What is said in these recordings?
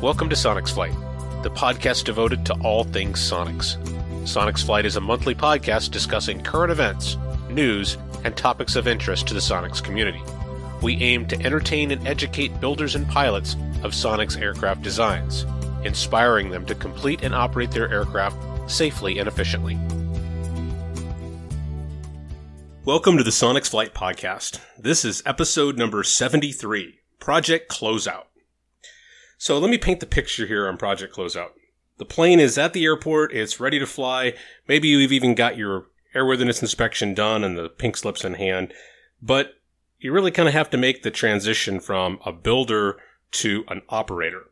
Welcome to Sonex Flight, the podcast devoted to all things Sonics. Sonex Flight is a monthly podcast discussing current events, news, and topics of interest to the Sonex community. We aim to entertain and educate builders and pilots of Sonex aircraft designs, inspiring them to complete and operate their aircraft safely and efficiently. Welcome to the Sonex Flight Podcast. This is episode number 73 Project Closeout. So let me paint the picture here on Project Closeout. The plane is at the airport, it's ready to fly. Maybe you've even got your airworthiness inspection done and the pink slips in hand, but you really kind of have to make the transition from a builder to an operator.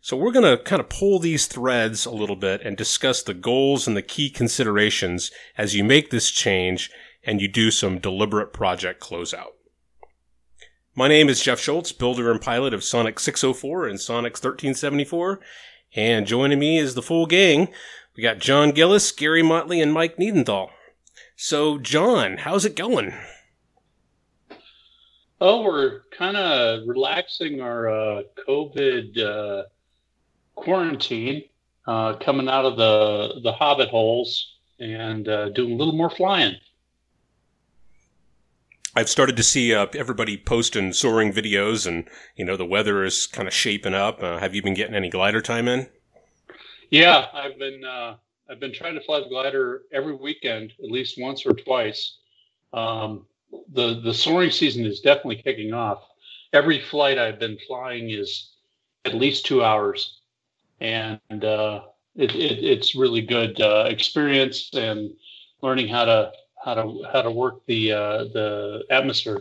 So we're going to kind of pull these threads a little bit and discuss the goals and the key considerations as you make this change and you do some deliberate project closeout. My name is Jeff Schultz, builder and pilot of Sonex 604 and Sonex 1374. And joining me is the full gang. We got John Gillis, Gary Motley, and Mike Niedenthal. So, John, how's it going? Oh, we're kind of relaxing our uh, COVID uh, quarantine, uh, coming out of the the hobbit holes and uh, doing a little more flying. I've started to see uh, everybody posting soaring videos, and you know the weather is kind of shaping up. Uh, have you been getting any glider time in? Yeah, I've been uh, I've been trying to fly the glider every weekend, at least once or twice. Um, the the soaring season is definitely kicking off. Every flight I've been flying is at least two hours, and uh, it, it, it's really good uh, experience and learning how to how to how to work the uh, the atmosphere.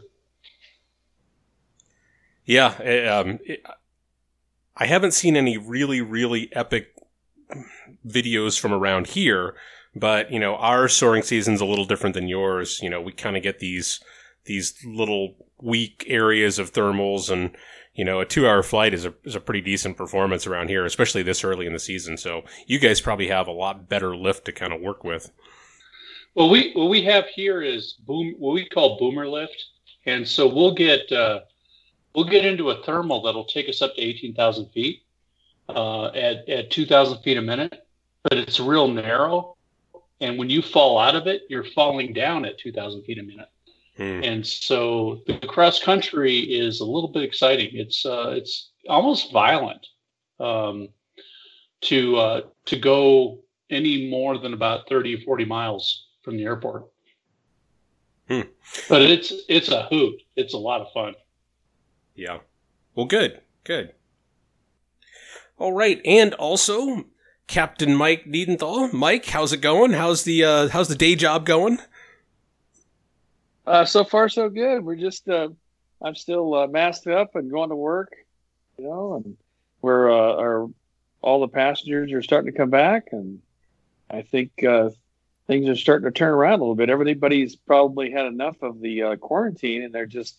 Yeah, it, um, it, I haven't seen any really really epic videos from around here, but you know our soaring season's a little different than yours. You know we kind of get these these little weak areas of thermals and you know, a two hour flight is a, is a pretty decent performance around here, especially this early in the season. So you guys probably have a lot better lift to kind of work with. Well, we what we have here is boom, what we call boomer lift, and so we'll get uh, we'll get into a thermal that'll take us up to eighteen thousand feet uh, at at two thousand feet a minute, but it's real narrow, and when you fall out of it, you're falling down at two thousand feet a minute. Hmm. And so the cross country is a little bit exciting. It's uh, it's almost violent um, to uh, to go any more than about 30 or 40 miles from the airport. Hmm. But it's it's a hoot. It's a lot of fun. Yeah. Well, good, good. All right, and also Captain Mike Niedenthal. Mike, how's it going? How's the uh, how's the day job going? Uh, so far, so good. We're just uh, I'm still uh, masked up and going to work, you know, and we're uh, our all the passengers are starting to come back, and I think uh, things are starting to turn around a little bit. Everybody's probably had enough of the uh, quarantine, and they're just,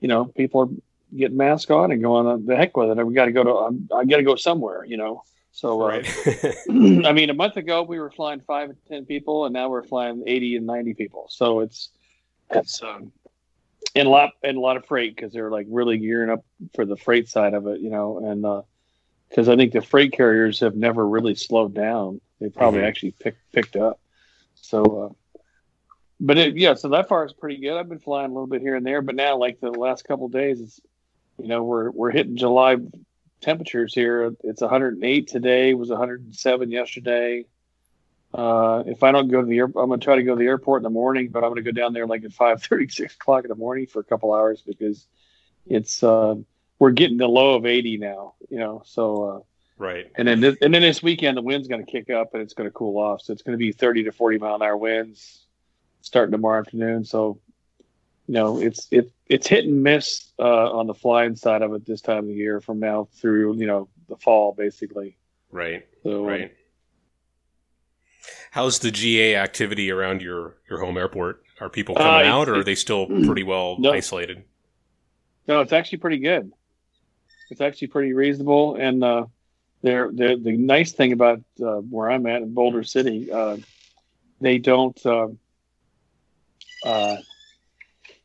you know, people are getting masks on and going on the heck with it. We got to go to, um, I got to go somewhere, you know. So, uh, right. I mean, a month ago we were flying five and ten people, and now we're flying eighty and ninety people. So it's it's um, and a lot and a lot of freight because they're like really gearing up for the freight side of it, you know, and uh because I think the freight carriers have never really slowed down. They probably mm-hmm. actually picked picked up. So, uh, but it, yeah, so that far is pretty good. I've been flying a little bit here and there, but now like the last couple days, it's you know we're we're hitting July temperatures here. It's 108 today. Was 107 yesterday. Uh, if I don't go to the airport, I'm gonna try to go to the airport in the morning, but I'm gonna go down there like at 5:30, 6 o'clock in the morning for a couple hours because it's uh, we're getting the low of 80 now. You know, so uh, Right. And then this, and then this weekend the wind's going to kick up and it's going to cool off. So it's going to be 30 to 40 mile an hour winds starting tomorrow afternoon. So you know it's it it's hit and miss uh, on the flying side of it this time of the year from now through you know the fall basically. Right. So, right. How's the GA activity around your your home airport? Are people coming uh, out, or are they still pretty well no, isolated? No, it's actually pretty good. It's actually pretty reasonable, and uh, they're, they're, the nice thing about uh, where I'm at in Boulder City, uh, they don't. Uh, uh,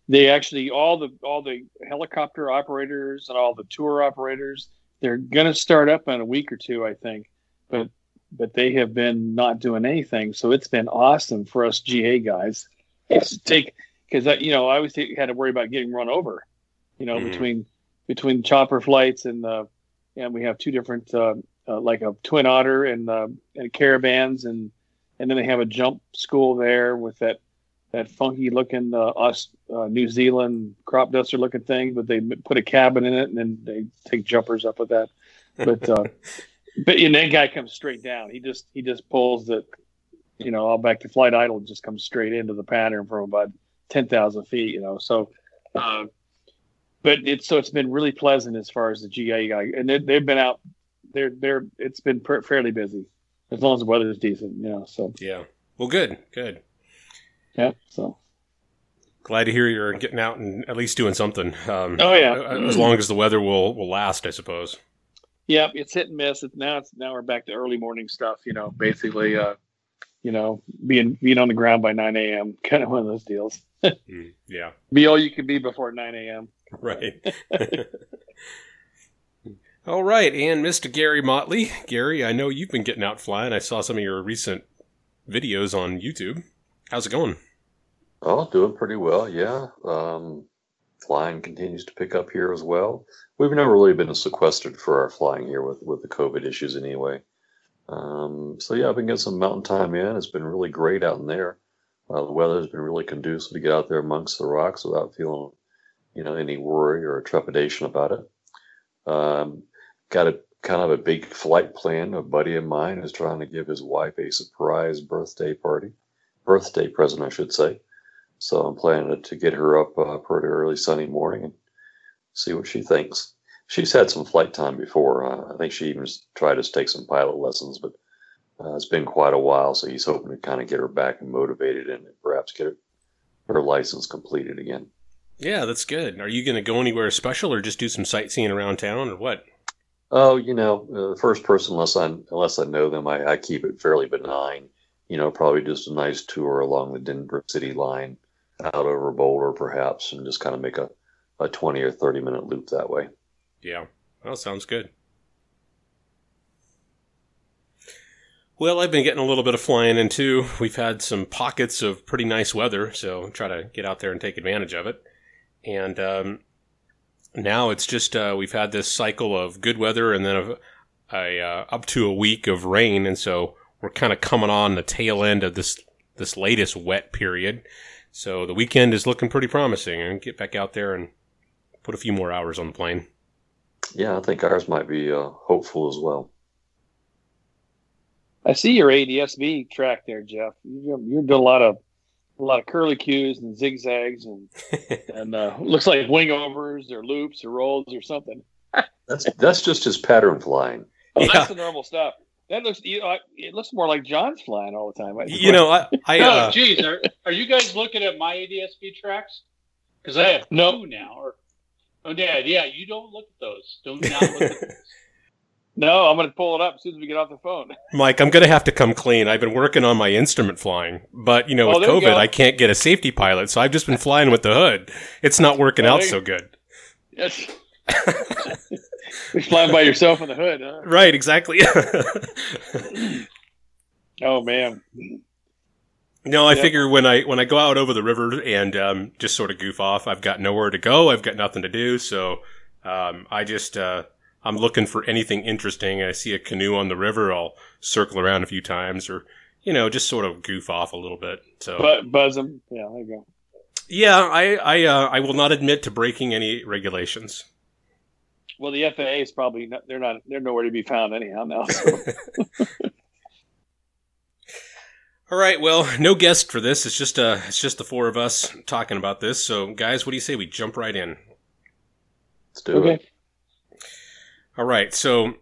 they actually all the all the helicopter operators and all the tour operators they're going to start up in a week or two, I think, but but they have been not doing anything. So it's been awesome for us GA guys. It's take because you know I always had to worry about getting run over, you know, mm-hmm. between between chopper flights and uh, and we have two different uh, uh, like a twin otter and uh, and caravans and and then they have a jump school there with that that funky looking uh, us uh, New Zealand crop duster looking thing, but they put a cabin in it and then they take jumpers up with that. But uh, but and that guy comes straight down. He just he just pulls the you know, all back to flight idle, just comes straight into the pattern from about ten thousand feet. You know, so. Uh, but it's so it's been really pleasant as far as the GA guy, and they, they've been out. They're they're it's been per, fairly busy as long as the weather is decent, you know. So yeah, well, good, good. Yeah. So glad to hear you're getting out and at least doing something. Um, oh yeah, as long as the weather will will last, I suppose. Yeah, it's hit and miss. It's now it's now we're back to early morning stuff. You know, basically, uh, you know, being being on the ground by nine a.m. Kind of one of those deals. mm, yeah, be all you can be before nine a.m. Right. all right, and Mr. Gary Motley, Gary, I know you've been getting out flying. I saw some of your recent videos on YouTube. How's it going? Oh, doing pretty well, yeah. Um, flying continues to pick up here as well. We've never really been sequestered for our flying here with, with the COVID issues anyway. Um, so yeah, I've been getting some mountain time in. It's been really great out in there. Uh, the weather has been really conducive to get out there amongst the rocks without feeling, you know, any worry or trepidation about it. Um, got a kind of a big flight plan. A buddy of mine is trying to give his wife a surprise birthday party birthday present, I should say. So I'm planning to get her up uh, pretty early Sunday morning and see what she thinks. She's had some flight time before. Uh, I think she even tried to take some pilot lessons, but uh, it's been quite a while. So he's hoping to kind of get her back and motivated and perhaps get her, her license completed again. Yeah, that's good. Are you going to go anywhere special or just do some sightseeing around town or what? Oh, you know, uh, the first person, unless I unless I know them, I, I keep it fairly benign you know, probably just a nice tour along the Denver City line out over Boulder, perhaps, and just kind of make a, a 20 or 30 minute loop that way. Yeah, well, sounds good. Well, I've been getting a little bit of flying in too. We've had some pockets of pretty nice weather, so try to get out there and take advantage of it. And um, now it's just uh, we've had this cycle of good weather and then a, a uh, up to a week of rain, and so we're kind of coming on the tail end of this this latest wet period. So the weekend is looking pretty promising, and get back out there and put a few more hours on the plane. Yeah, I think ours might be uh, hopeful as well. I see your ADSB track there, Jeff. You're, you're doing a lot of a lot of curly cues and zigzags and and uh, looks like wing overs or loops or rolls or something. that's that's just his pattern flying. Oh, yeah. that's the normal stuff. That looks you know, it looks more like John's flying all the time. You know, I, I uh, oh, geez, are, are you guys looking at my ADSB tracks? Because I have no. two now. Or, oh, yeah, yeah. You don't look at those. Don't not look at those. No, I'm going to pull it up as soon as we get off the phone. Mike, I'm going to have to come clean. I've been working on my instrument flying, but you know, oh, with COVID, I can't get a safety pilot, so I've just been flying with the hood. It's not working out so good. Yes. You're flying by yourself in the hood, huh? Right, exactly. oh man. No, I yep. figure when I when I go out over the river and um, just sort of goof off, I've got nowhere to go. I've got nothing to do, so um, I just uh, I'm looking for anything interesting. I see a canoe on the river, I'll circle around a few times, or you know, just sort of goof off a little bit. So but, buzz them, yeah, there you go. Yeah, I I uh, I will not admit to breaking any regulations. Well, the FAA is probably not, they're not they're nowhere to be found anyhow now. So. All right, well, no guest for this. It's just uh it's just the four of us talking about this. So, guys, what do you say we jump right in? Let's do okay. it. All right, so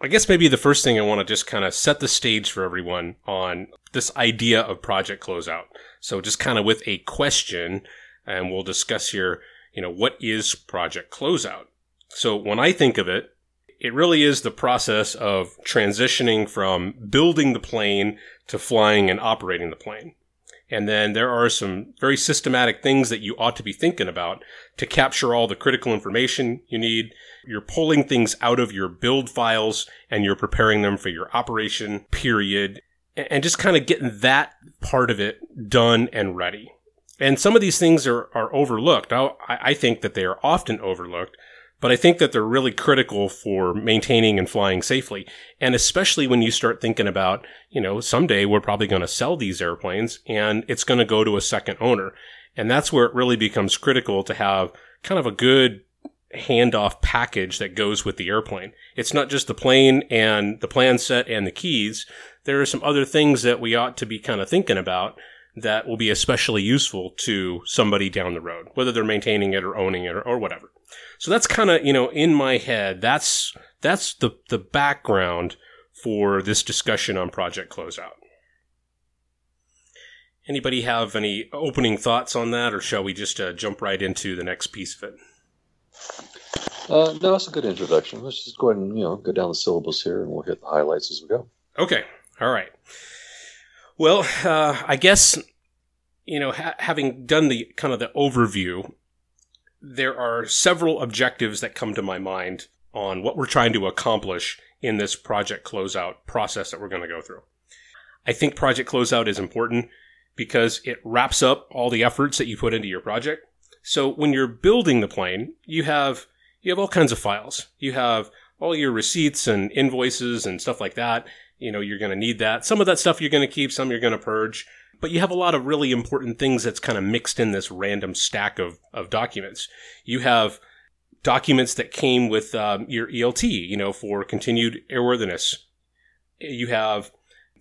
I guess maybe the first thing I want to just kind of set the stage for everyone on this idea of project closeout. So, just kind of with a question, and we'll discuss here, you know, what is project closeout? So when I think of it, it really is the process of transitioning from building the plane to flying and operating the plane. And then there are some very systematic things that you ought to be thinking about to capture all the critical information you need. You're pulling things out of your build files and you're preparing them for your operation period and just kind of getting that part of it done and ready. And some of these things are, are overlooked. I, I think that they are often overlooked but I think that they're really critical for maintaining and flying safely. And especially when you start thinking about, you know, someday we're probably going to sell these airplanes and it's going to go to a second owner. And that's where it really becomes critical to have kind of a good handoff package that goes with the airplane. It's not just the plane and the plan set and the keys. There are some other things that we ought to be kind of thinking about that will be especially useful to somebody down the road, whether they're maintaining it or owning it or, or whatever. So that's kind of, you know, in my head, that's, that's the, the background for this discussion on Project Closeout. Anybody have any opening thoughts on that, or shall we just uh, jump right into the next piece of it? Uh, no, it's a good introduction. Let's just go ahead and you know go down the syllabus here, and we'll hit the highlights as we go. Okay, all right. Well, uh, I guess you know, ha- having done the kind of the overview, there are several objectives that come to my mind on what we're trying to accomplish in this project closeout process that we're going to go through. I think project closeout is important because it wraps up all the efforts that you put into your project. So when you're building the plane, you have you have all kinds of files. You have all your receipts and invoices and stuff like that. You know, you're going to need that. Some of that stuff you're going to keep, some you're going to purge but you have a lot of really important things that's kind of mixed in this random stack of, of documents. You have documents that came with um, your ELT, you know, for continued airworthiness. You have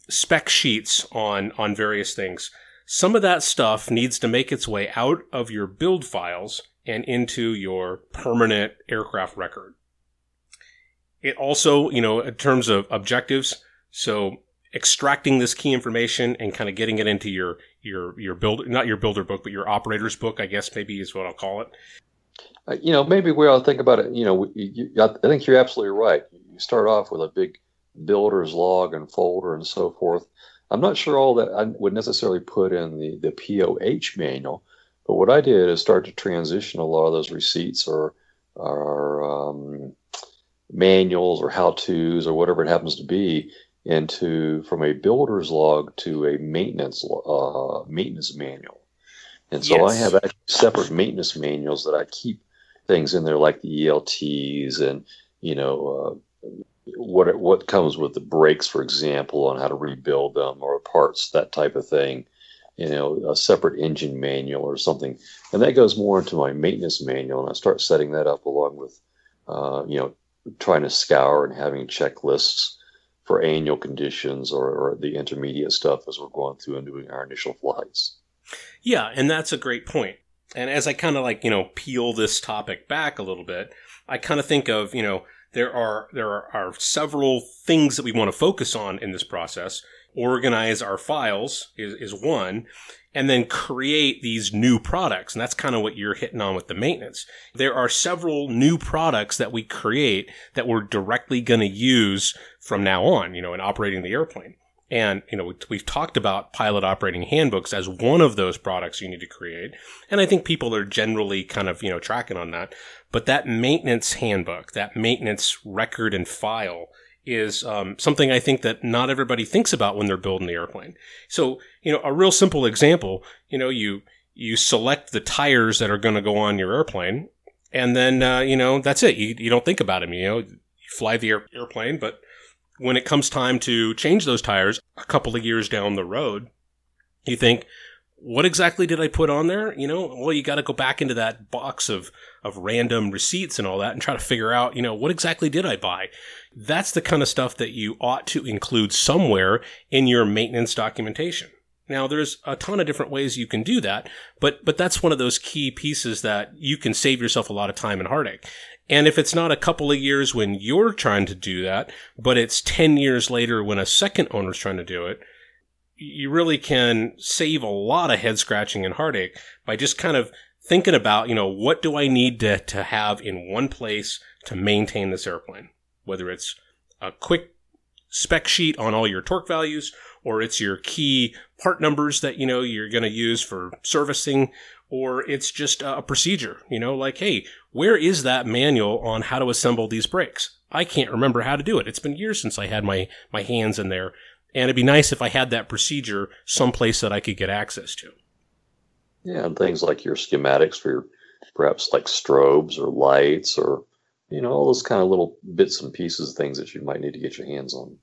spec sheets on on various things. Some of that stuff needs to make its way out of your build files and into your permanent aircraft record. It also, you know, in terms of objectives, so extracting this key information and kind of getting it into your your your builder not your builder book but your operator's book i guess maybe is what i'll call it. Uh, you know maybe we to think about it you know you, you, i think you're absolutely right. You start off with a big builder's log and folder and so forth. I'm not sure all that i would necessarily put in the the poh manual but what i did is start to transition a lot of those receipts or or um, manuals or how to's or whatever it happens to be into from a builder's log to a maintenance uh, maintenance manual. And so yes. I have separate maintenance manuals that I keep things in there like the ELTs and you know uh, what what comes with the brakes, for example, on how to rebuild them or parts that type of thing. You know, a separate engine manual or something, and that goes more into my maintenance manual, and I start setting that up along with, uh, you know, trying to scour and having checklists for annual conditions or, or the intermediate stuff as we're going through and doing our initial flights. Yeah, and that's a great point. And as I kind of like, you know, peel this topic back a little bit, I kind of think of, you know, there are there are, are several things that we want to focus on in this process. Organize our files is, is one, and then create these new products. And that's kind of what you're hitting on with the maintenance. There are several new products that we create that we're directly going to use from now on, you know, in operating the airplane. And, you know, we've talked about pilot operating handbooks as one of those products you need to create. And I think people are generally kind of, you know, tracking on that. But that maintenance handbook, that maintenance record and file is um, something I think that not everybody thinks about when they're building the airplane. So, you know, a real simple example, you know, you, you select the tires that are going to go on your airplane and then, uh, you know, that's it. You, you don't think about them, you know, you fly the air, airplane, but when it comes time to change those tires a couple of years down the road, you think, what exactly did I put on there? You know, well, you got to go back into that box of, of random receipts and all that and try to figure out, you know, what exactly did I buy? That's the kind of stuff that you ought to include somewhere in your maintenance documentation. Now, there's a ton of different ways you can do that, but, but that's one of those key pieces that you can save yourself a lot of time and heartache. And if it's not a couple of years when you're trying to do that, but it's 10 years later when a second owner's trying to do it, you really can save a lot of head scratching and heartache by just kind of thinking about, you know, what do I need to, to have in one place to maintain this airplane? Whether it's a quick spec sheet on all your torque values, or it's your key part numbers that, you know, you're going to use for servicing, or it's just a procedure, you know, like, hey, where is that manual on how to assemble these brakes? I can't remember how to do it. It's been years since I had my, my hands in there. And it'd be nice if I had that procedure someplace that I could get access to. Yeah, and things like your schematics for your, perhaps like strobes or lights or you know all those kind of little bits and pieces things that you might need to get your hands on.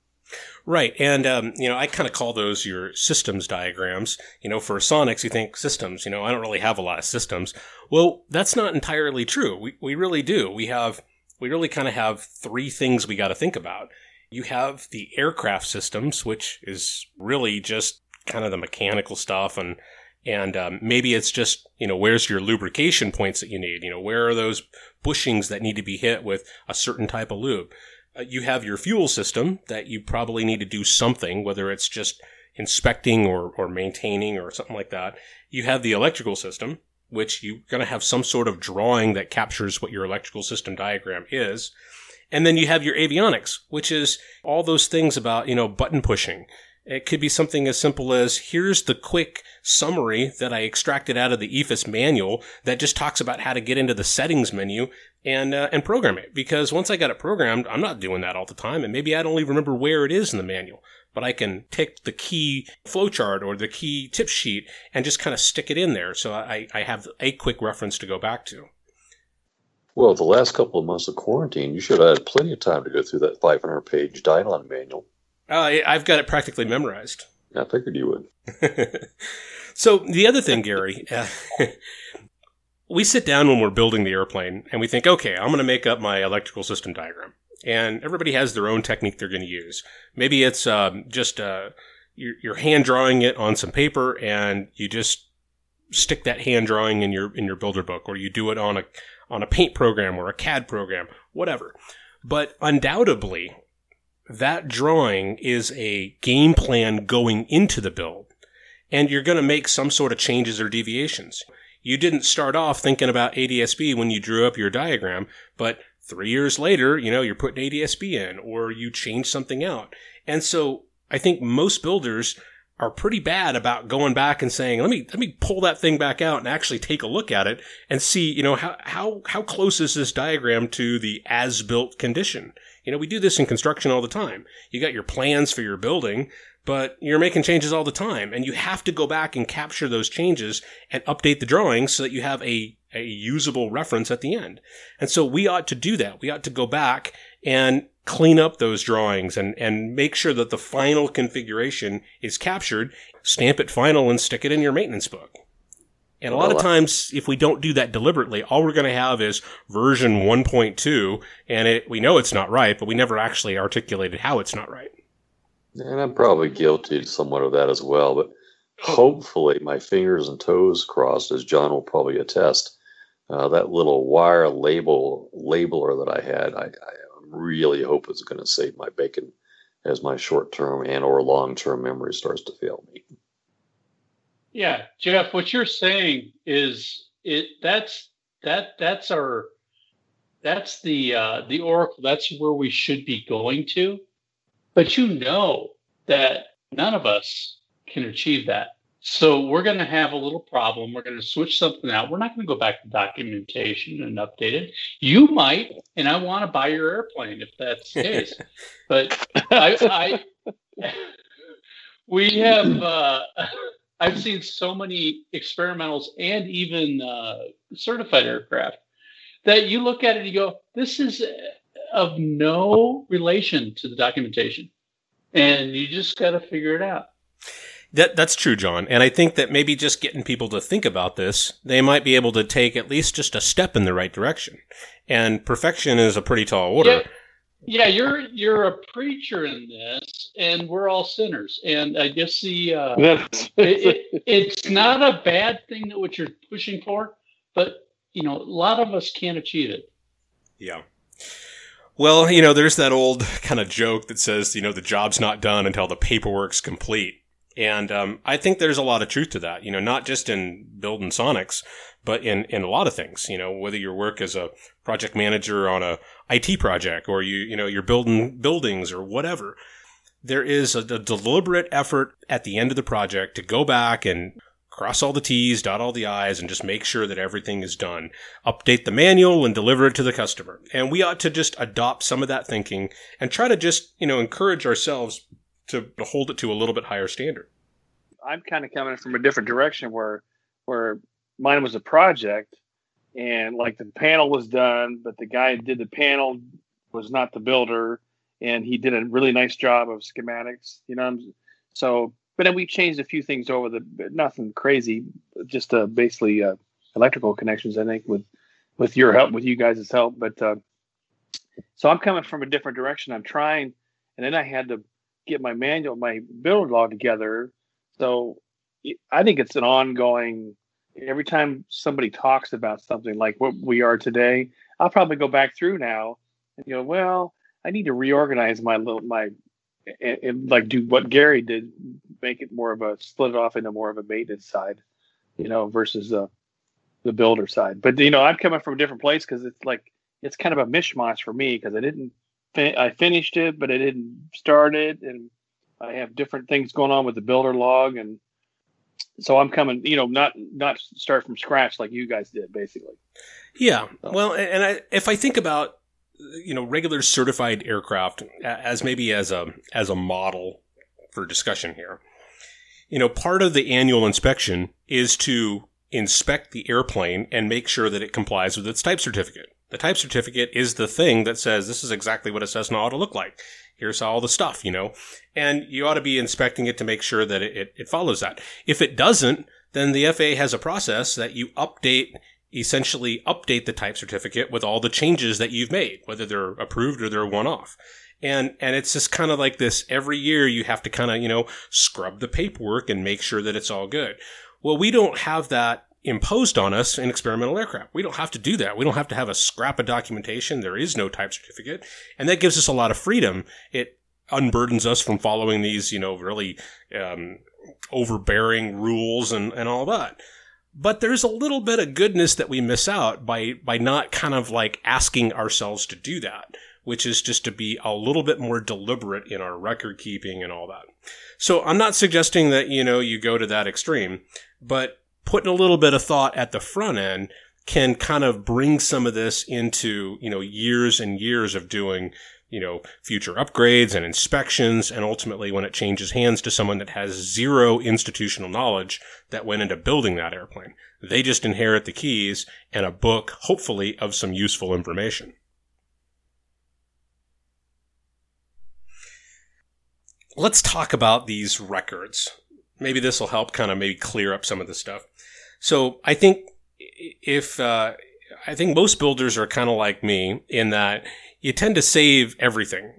Right, and um, you know I kind of call those your systems diagrams. You know, for Sonex, you think systems. You know, I don't really have a lot of systems. Well, that's not entirely true. We we really do. We have we really kind of have three things we got to think about. You have the aircraft systems, which is really just kind of the mechanical stuff and and um, maybe it's just you know where's your lubrication points that you need you know where are those bushings that need to be hit with a certain type of lube uh, you have your fuel system that you probably need to do something whether it's just inspecting or, or maintaining or something like that. You have the electrical system which you're going to have some sort of drawing that captures what your electrical system diagram is. And then you have your avionics which is all those things about you know button pushing it could be something as simple as here's the quick summary that I extracted out of the EFIS manual that just talks about how to get into the settings menu and uh, and program it. Because once I got it programmed, I'm not doing that all the time, and maybe I don't even remember where it is in the manual. But I can take the key flowchart or the key tip sheet and just kind of stick it in there, so I, I have a quick reference to go back to. Well, the last couple of months of quarantine, you should have had plenty of time to go through that 500 page Dynon manual. Uh, I've got it practically memorized. I figured you would. so the other thing, Gary, uh, we sit down when we're building the airplane and we think, okay, I'm going to make up my electrical system diagram. And everybody has their own technique they're going to use. Maybe it's um, just uh, you're, you're hand drawing it on some paper and you just stick that hand drawing in your in your builder book, or you do it on a on a paint program or a CAD program, whatever. But undoubtedly, that drawing is a game plan going into the build, and you're going to make some sort of changes or deviations. You didn't start off thinking about ADSB when you drew up your diagram, but three years later, you know, you're putting ADSB in or you change something out. And so I think most builders are pretty bad about going back and saying, let me, let me pull that thing back out and actually take a look at it and see, you know, how, how, how close is this diagram to the as built condition? You know, we do this in construction all the time. You got your plans for your building, but you're making changes all the time and you have to go back and capture those changes and update the drawings so that you have a, a usable reference at the end. And so we ought to do that. We ought to go back and clean up those drawings and, and make sure that the final configuration is captured, stamp it final and stick it in your maintenance book. And a lot of times, if we don't do that deliberately, all we're going to have is version 1.2, and it, we know it's not right, but we never actually articulated how it's not right. And I'm probably guilty somewhat of that as well, but hopefully my fingers and toes crossed, as John will probably attest. Uh, that little wire label labeler that I had, I, I really hope it's going to save my bacon as my short-term and or long-term memory starts to fail me. Yeah, Jeff, what you're saying is it that's that that's our that's the uh, the oracle. That's where we should be going to. But you know that none of us can achieve that. So we're going to have a little problem. We're going to switch something out. We're not going to go back to documentation and update it. You might, and I want to buy your airplane if that's the case. but I, I we have. Uh, I've seen so many experimentals and even uh, certified aircraft that you look at it and you go, this is of no relation to the documentation. And you just got to figure it out. That that's true, John. And I think that maybe just getting people to think about this, they might be able to take at least just a step in the right direction. And perfection is a pretty tall order. Yeah yeah, you're you're a preacher in this, and we're all sinners. And I guess the uh, it, it, it's not a bad thing that what you're pushing for, but you know, a lot of us can't achieve it. Yeah. Well, you know, there's that old kind of joke that says, you know, the job's not done until the paperwork's complete. And um, I think there's a lot of truth to that, you know, not just in building Sonex, but in, in a lot of things, you know, whether you work as a project manager on a IT project or you, you know, you're building buildings or whatever. there is a, a deliberate effort at the end of the project to go back and cross all the T's, dot all the I's, and just make sure that everything is done. Update the manual and deliver it to the customer. And we ought to just adopt some of that thinking and try to just, you know, encourage ourselves to, to hold it to a little bit higher standard. I'm kind of coming from a different direction where where mine was a project and like the panel was done, but the guy who did the panel was not the builder and he did a really nice job of schematics, you know. So, but then we changed a few things over the nothing crazy, just uh, basically uh, electrical connections, I think, with with your help, with you guys' help. But uh, so I'm coming from a different direction. I'm trying, and then I had to get my manual, my build log together. So I think it's an ongoing. Every time somebody talks about something like what we are today, I'll probably go back through now and go, well, I need to reorganize my little my and, and, like do what Gary did, make it more of a split it off into more of a maintenance side, you know, versus uh, the builder side. But you know, I'm coming from a different place because it's like it's kind of a mishmash for me because I didn't I finished it, but I didn't start it, and I have different things going on with the builder log, and so I'm coming, you know, not not start from scratch like you guys did, basically. Yeah, well, and I, if I think about you know regular certified aircraft as maybe as a as a model for discussion here, you know, part of the annual inspection is to inspect the airplane and make sure that it complies with its type certificate. The type certificate is the thing that says this is exactly what a Cessna ought to look like. Here's all the stuff, you know, and you ought to be inspecting it to make sure that it, it, it follows that. If it doesn't, then the FAA has a process that you update essentially update the type certificate with all the changes that you've made, whether they're approved or they're one off. And, and it's just kind of like this every year you have to kind of, you know, scrub the paperwork and make sure that it's all good. Well, we don't have that imposed on us in experimental aircraft. We don't have to do that. We don't have to have a scrap of documentation. There is no type certificate. And that gives us a lot of freedom. It unburdens us from following these, you know, really um, overbearing rules and, and all that. But there's a little bit of goodness that we miss out by, by not kind of like asking ourselves to do that, which is just to be a little bit more deliberate in our record keeping and all that. So I'm not suggesting that, you know, you go to that extreme, but putting a little bit of thought at the front end can kind of bring some of this into, you know, years and years of doing, you know, future upgrades and inspections. And ultimately, when it changes hands to someone that has zero institutional knowledge that went into building that airplane, they just inherit the keys and a book, hopefully, of some useful information. Let's talk about these records. Maybe this will help kind of maybe clear up some of the stuff. So I think if uh, I think most builders are kind of like me in that you tend to save everything.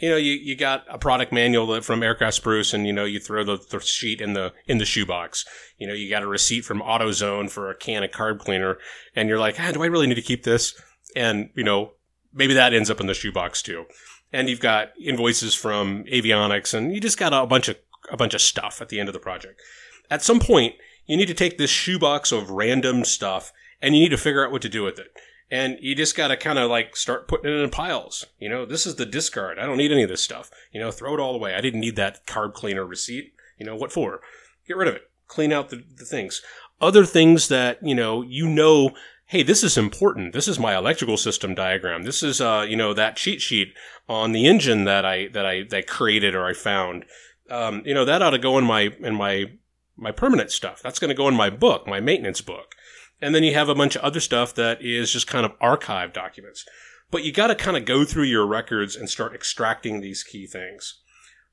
You know, you, you got a product manual from Aircraft Spruce, and you know you throw the, the sheet in the in the shoebox. You know, you got a receipt from AutoZone for a can of carb cleaner, and you're like, ah, do I really need to keep this? And you know, maybe that ends up in the shoebox too. And you've got invoices from avionics, and you just got a bunch of a bunch of stuff at the end of the project. At some point, you need to take this shoebox of random stuff and you need to figure out what to do with it. And you just got to kind of like start putting it in piles. You know, this is the discard. I don't need any of this stuff. You know, throw it all away. I didn't need that carb cleaner receipt. You know, what for? Get rid of it. Clean out the, the things. Other things that, you know, you know, hey, this is important. This is my electrical system diagram. This is, uh, you know, that cheat sheet on the engine that I, that I, that created or I found. Um, you know, that ought to go in my, in my my permanent stuff. That's going to go in my book, my maintenance book. And then you have a bunch of other stuff that is just kind of archive documents. But you got to kind of go through your records and start extracting these key things.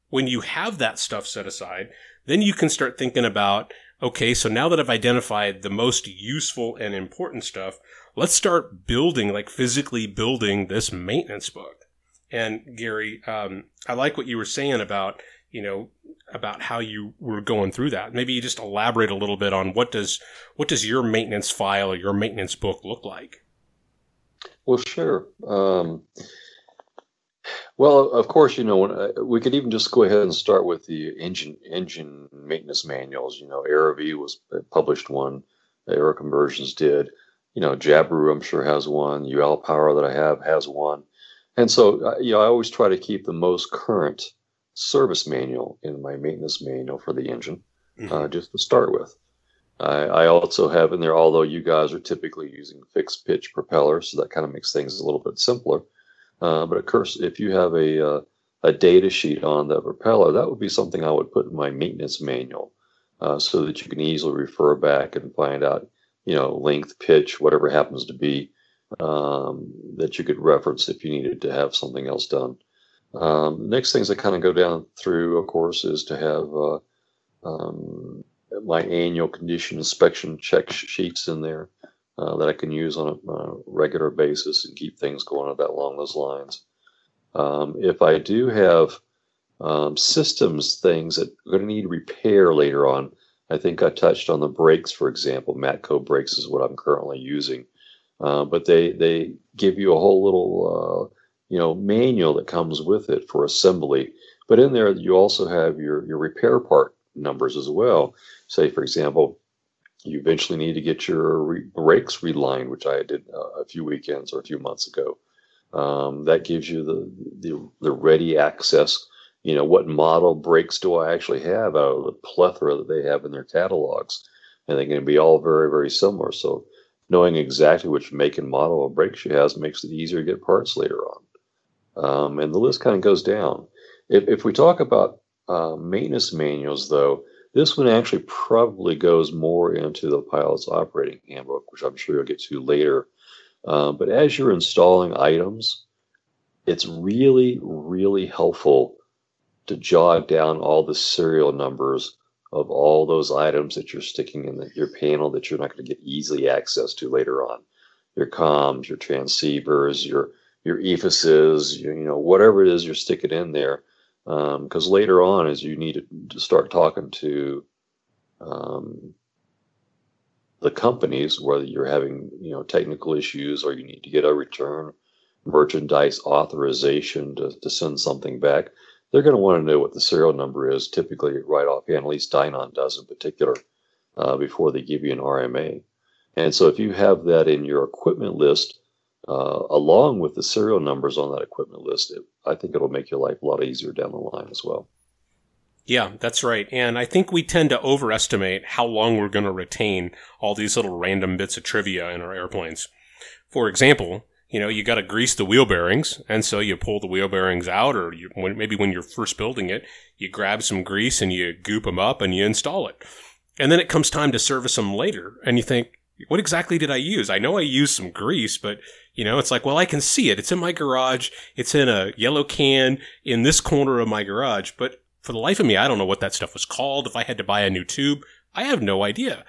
When you have that stuff set aside, then you can start thinking about, okay, so now that I've identified the most useful and important stuff, let's start building, like physically building this maintenance book. And Gary, um, I like what you were saying about, you know, about how you were going through that. Maybe you just elaborate a little bit on what does what does your maintenance file or your maintenance book look like? Well, sure. Um, well, of course, you know, when, uh, we could even just go ahead and start with the engine engine maintenance manuals. You know, AeroVee was uh, published one, Aero Conversions did. You know, Jabiru, I'm sure has one. UL Power that I have has one, and so uh, you know, I always try to keep the most current service manual in my maintenance manual for the engine, Mm-hmm. uh, just to start with. I, I also have in there, although you guys are typically using fixed pitch propellers, so that kind of makes things a little bit simpler. Uh, but of course, if you have a uh, a data sheet on the propeller, that would be something I would put in my maintenance manual, uh, so that you can easily refer back and find out, you know, length, pitch, whatever happens to be, um, that you could reference if you needed to have something else done. Um, next things that kind of go down through, of course, is to have uh, um, my annual condition inspection check sheets in there uh, that I can use on a, a, regular basis and keep things going that along those lines. Um, if I do have um, systems things that are going to need repair later on, I think I touched on the brakes, for example. Matco brakes is what I'm currently using, uh, but they they give you a whole little uh, you know manual that comes with it for assembly. But in there, you also have your your repair part numbers as well. Say, for example, you eventually need to get your re- brakes relined, which I did uh, a few weekends or a few months ago. Um, that gives you the, the the ready access. You know, what model brakes do I actually have out of the plethora that they have in their catalogs, and they're going to be all very very similar. So knowing exactly which make and model of brakes she has makes it easier to get parts later on. Um, and the list kind of goes down. If, if we talk about uh, maintenance manuals, though, this one actually probably goes more into the pilot's operating handbook, which I'm sure you'll get to later. Um, but as you're installing items, it's really, really helpful to jot down all the serial numbers of all those items that you're sticking in the, your panel that you're not going to get easily access to later on. Your comms, your transceivers, your your EFISes, your, you know, whatever it is you're sticking in there because um, later on, as you need to start talking to um, the companies, whether you're having you know technical issues or you need to get a return merchandise authorization to, to send something back, they're going to want to know what the serial number is. Typically, right offhand, at least Dynon does in particular, uh, before they give you an RMA. And so, if you have that in your equipment list, uh, along with the serial numbers on that equipment list, it, I think it'll make your life a lot easier down the line as well. Yeah, that's right. And I think we tend to overestimate how long we're going to retain all these little random bits of trivia in our airplanes. For example, you know, you got to grease the wheel bearings, and so you pull the wheel bearings out, or you, when, maybe when you're first building it, you grab some grease and you goop them up and you install it. And then it comes time to service them later, and you think, what exactly did I use? I know I used some grease, but you know, it's like, well, I can see it. It's in my garage. It's in a yellow can in this corner of my garage. But for the life of me, I don't know what that stuff was called. If I had to buy a new tube, I have no idea.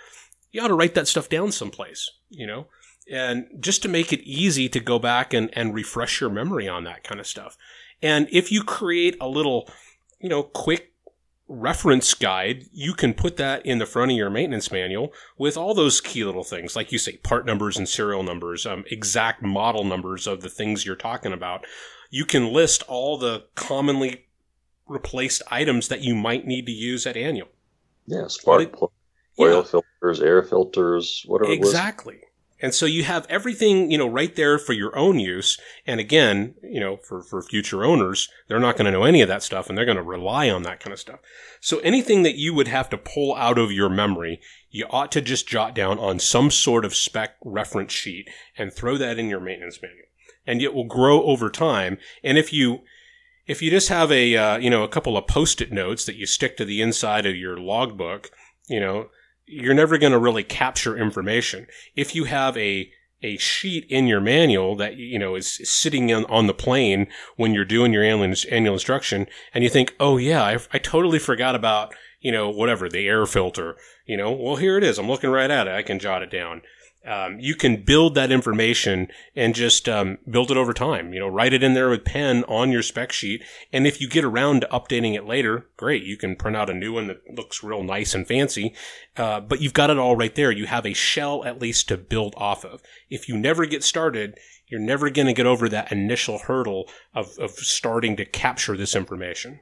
You ought to write that stuff down someplace, you know, and just to make it easy to go back and, and refresh your memory on that kind of stuff. And if you create a little, you know, quick reference guide, you can put that in the front of your maintenance manual with all those key little things, like you say, part numbers and serial numbers, um, exact model numbers of the things you're talking about. You can list all the commonly replaced items that you might need to use at annual. Yeah, spark plug, oil yeah. filters, air filters, whatever. Exactly. And so you have everything, you know, right there for your own use. And again, you know, for, for future owners, they're not going to know any of that stuff and they're going to rely on that kind of stuff. So anything that you would have to pull out of your memory, you ought to just jot down on some sort of spec reference sheet and throw that in your maintenance manual. And it will grow over time. And if you, if you just have a, uh, you know, a couple of post-it notes that you stick to the inside of your logbook, you know, you're never going to really capture information. If you have a a sheet in your manual that you know is sitting in, on the plane when you're doing your annual, annual instruction, and you think, "Oh yeah, I, I totally forgot about you know whatever the air filter." You know, well here it is. I'm looking right at it. I can jot it down um, you can build that information and just um, build it over time. You know, write it in there with pen on your spec sheet. And if you get around to updating it later, great. You can print out a new one that looks real nice and fancy. Uh, but you've got it all right there. You have a shell at least to build off of. If you never get started, you're never going to get over that initial hurdle of, of starting to capture this information.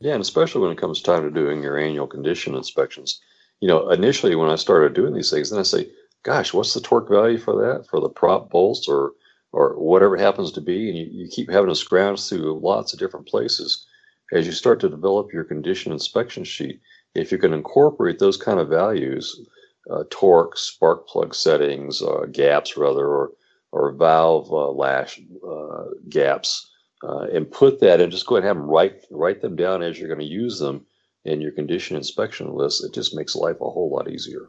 Yeah, and especially when it comes time to doing your annual condition inspections. You know, initially when I started doing these things, then I say, gosh, what's the torque value for that for the prop bolts or or whatever it happens to be, and you, you keep having to scrounge through lots of different places as you start to develop your condition inspection sheet, if you can incorporate those kind of values, uh, torque, spark plug settings, uh, gaps rather, or or valve uh, lash uh, gaps, uh, and put that and just go ahead and have them write write them down as you're going to use them in your condition inspection list. It just makes life a whole lot easier.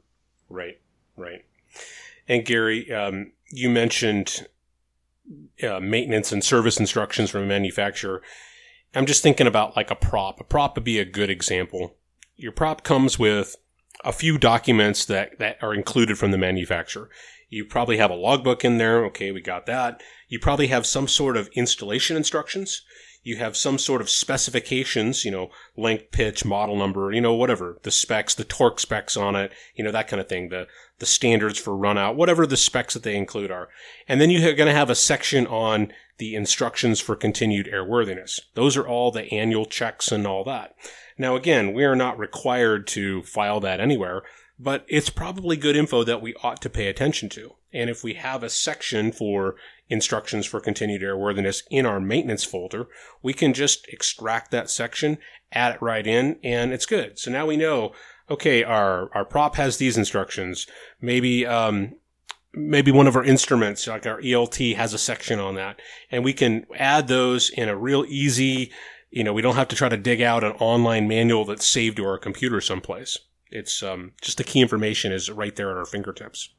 Right, right. And Gary, um, you mentioned uh, maintenance and service instructions from a manufacturer. I'm just thinking about like a prop. A prop would be a good example. Your prop comes with a few documents that, that are included from the manufacturer. You probably have a logbook in there. Okay, we got that. You probably have some sort of installation instructions. You have some sort of specifications, you know, length, pitch, model number, you know, whatever, the specs, the torque specs on it, you know, that kind of thing, the, the standards for run out, whatever the specs that they include are. And then you're going to have a section on the instructions for continued airworthiness. Those are all the annual checks and all that. Now, again, we are not required to file that anywhere, but it's probably good info that we ought to pay attention to. And if we have a section for instructions for continued airworthiness in our maintenance folder, we can just extract that section, add it right in, and it's good. So now we know, okay, our, our prop has these instructions. Maybe, um, maybe one of our instruments, like our ELT has a section on that and we can add those in a real easy, you know, we don't have to try to dig out an online manual that's saved to our computer someplace. It's um, just the key information is right there at our fingertips.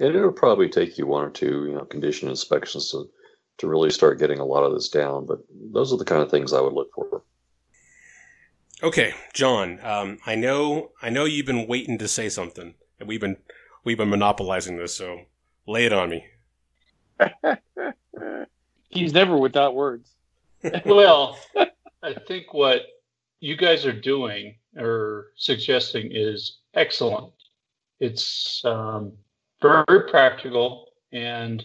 And it'll probably take you one or two, you know, condition inspections to to really start getting a lot of this down. But those are the kind of things I would look for. Okay, John. Um, I know I know you've been waiting to say something, and we've been we've been monopolizing this. So lay it on me. He's never without words. well, I think what you guys are doing or suggesting is excellent. It's um, very practical, and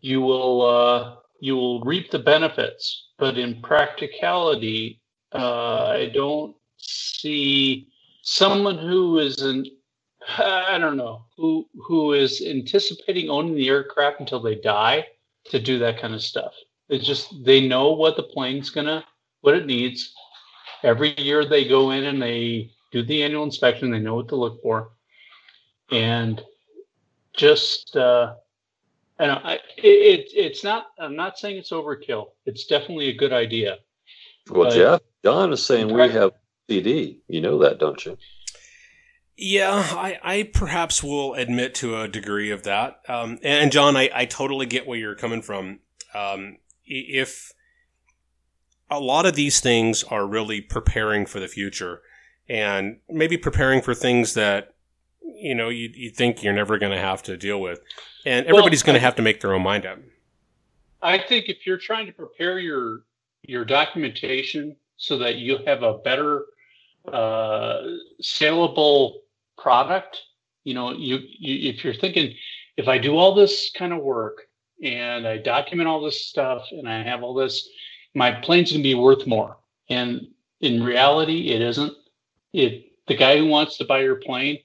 you will uh, you will reap the benefits. But in practicality, uh, I don't see someone who is an I don't know who who is anticipating owning the aircraft until they die to do that kind of stuff. It's just they know what the plane's gonna what it needs. Every year they go in and they do the annual inspection. They know what to look for, and just uh, I know I, it, it's not. I'm not saying it's overkill. It's definitely a good idea. Well, Jeff, John is saying we have CD. You know that, don't you? Yeah, I, I perhaps will admit to a degree of that. Um, and John, I, I totally get where you're coming from. Um, if a lot of these things are really preparing for the future and maybe preparing for things that, you know, you, you think you're never going to have to deal with. And everybody's well, going to have to make their own mind up. I think if you're trying to prepare your your documentation so that you have a better uh, saleable product. You know, you, you if you're thinking, if I do all this kind of work and I document all this stuff and I have all this, my plane's gonna be worth more. And in reality, it isn't. It the guy who wants to buy your plane,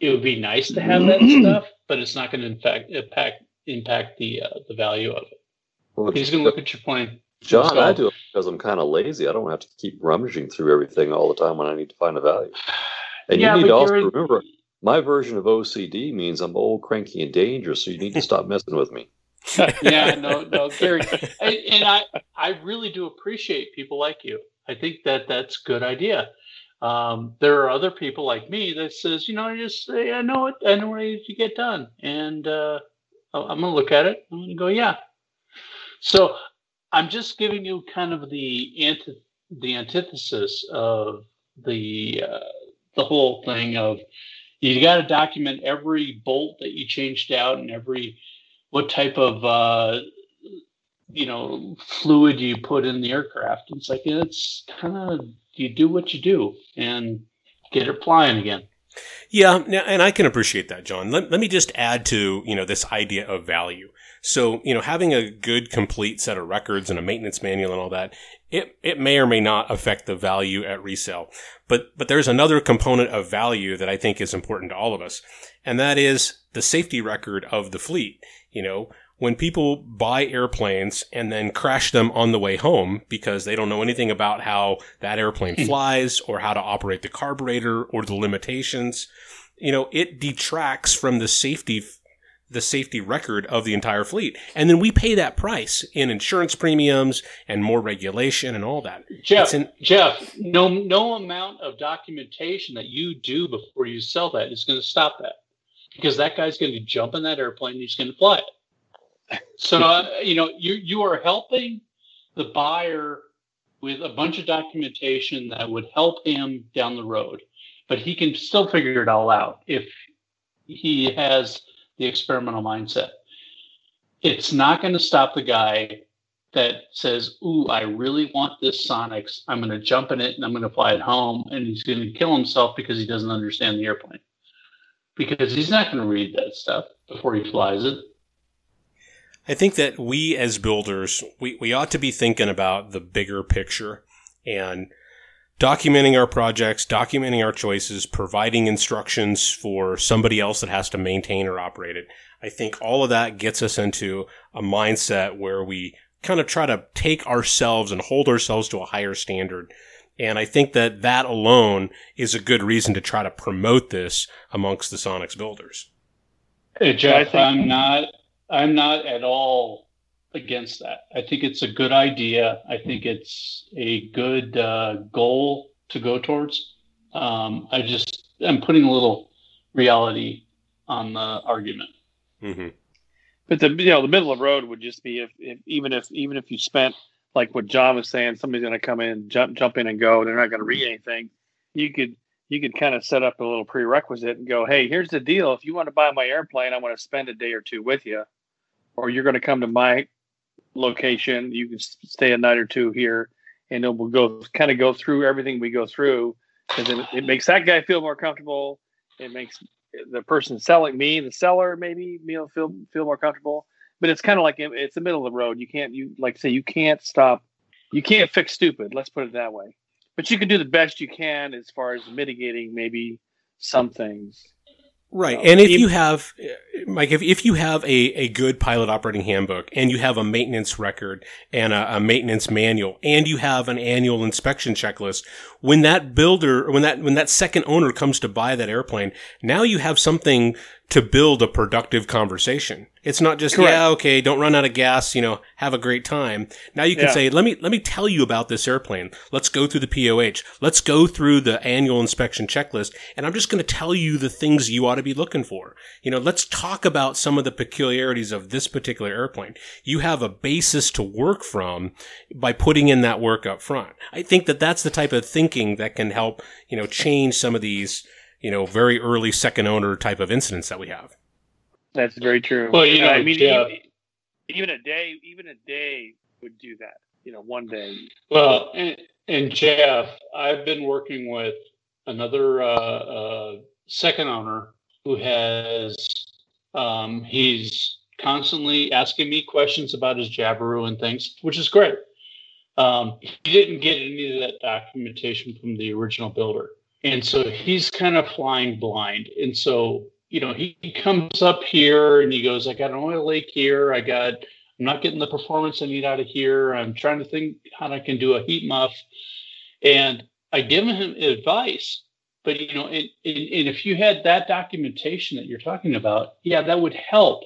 it would be nice to have that stuff, but it's not going to impact impact impact the uh, the value of it. Well, He's going to look at your plane. John, I do it because I'm kind of lazy. I don't have to keep rummaging through everything all the time when I need to find a value. And yeah, you need to also remember, my version of OCD means I'm old, cranky, and dangerous. So you need to stop messing with me. yeah, no, no, Gary, and, and I, I really do appreciate people like you. I think that that's a good idea. Um, there are other people like me that says, you know, I just say, I know it, I know what I need to get done, and uh, I'm gonna look at it. I'm gonna go, yeah. So I'm just giving you kind of the anti- the antithesis of the uh, the whole thing of you got to document every bolt that you changed out and every what type of uh, you know fluid you put in the aircraft. It's like it's kind of you do what you do and get it flying again. Yeah, and I can appreciate that, John. Let, let me just add to you know this idea of value. So, you know, having a good complete set of records and a maintenance manual and all that, it, it may or may not affect the value at resale. But, but there's another component of value that I think is important to all of us. And that is the safety record of the fleet. You know, when people buy airplanes and then crash them on the way home because they don't know anything about how that airplane hmm. flies or how to operate the carburetor or the limitations, you know, it detracts from the safety the safety record of the entire fleet. And then we pay that price in insurance premiums and more regulation and all that. Jeff, in- Jeff, no no amount of documentation that you do before you sell that is going to stop that. Because that guy's going to jump in that airplane and he's going to fly it. So uh, you know, you you are helping the buyer with a bunch of documentation that would help him down the road, but he can still figure it all out if he has the experimental mindset. It's not going to stop the guy that says, "Ooh, I really want this Sonex. I'm going to jump in it and I'm going to fly it home," and he's going to kill himself because he doesn't understand the airplane. Because he's not going to read that stuff before he flies it. I think that we as builders, we, we ought to be thinking about the bigger picture and documenting our projects, documenting our choices, providing instructions for somebody else that has to maintain or operate it. I think all of that gets us into a mindset where we kind of try to take ourselves and hold ourselves to a higher standard. And I think that that alone is a good reason to try to promote this amongst the Sonex builders. Hey, Jeff, I'm not. I'm not at all against that. I think it's a good idea. I think it's a good uh, goal to go towards. Um, I just I'm putting a little reality on the argument. Mm-hmm. But the you know the middle of the road would just be if, if even if even if you spent like what John was saying, somebody's going to come in, jump jump in and go. They're not going to read anything. You could you could kind of set up a little prerequisite and go, hey, here's the deal. If you want to buy my airplane, I want to spend a day or two with you, or you're going to come to my location. You can stay a night or two here, and then we'll go kind of go through everything we go through, because it, it makes that guy feel more comfortable. It makes the person selling me, the seller, maybe feel feel more comfortable. But it's kind of like it's the middle of the road. You can't you like say you can't stop, you can't fix stupid. Let's put it that way. But you can do the best you can as far as mitigating maybe some things. Right. Uh, And if you have, Mike, if, if you have a, a good pilot operating handbook and you have a maintenance record and a, a maintenance manual and you have an annual inspection checklist, when that builder, when that, when that second owner comes to buy that airplane, now you have something to build a productive conversation. It's not just, Correct. yeah, okay, don't run out of gas, you know, have a great time. Now you can Yeah. say, let me, let me tell you about this airplane. Let's go through the POH. Let's go through the annual inspection checklist. And I'm just going to tell you the things you ought to be looking for. You know, let's talk about some of the peculiarities of this particular airplane. You have a basis to work from by putting in that work up front. I think that that's the type of thinking that can help, you know, change some of these, you know, very early second owner type of incidents that we have. That's very true. Well, you know, I mean, Jeff- even, even a day, even a day would do that. You know, one day. Well, and, and Jeff, I've been working with another uh, uh, second owner who has um, he's constantly asking me questions about his Jabiru and things, which is great. Um, he didn't get any of that documentation from the original builder, and so he's kind of flying blind. And so you know, he, he comes up here and he goes, "I got an oil leak here. I got." I'm not getting the performance I need out of here. I'm trying to think how I can do a heat muff. And I give him advice, but you know, and, and, and if you had that documentation that you're talking about, yeah, that would help.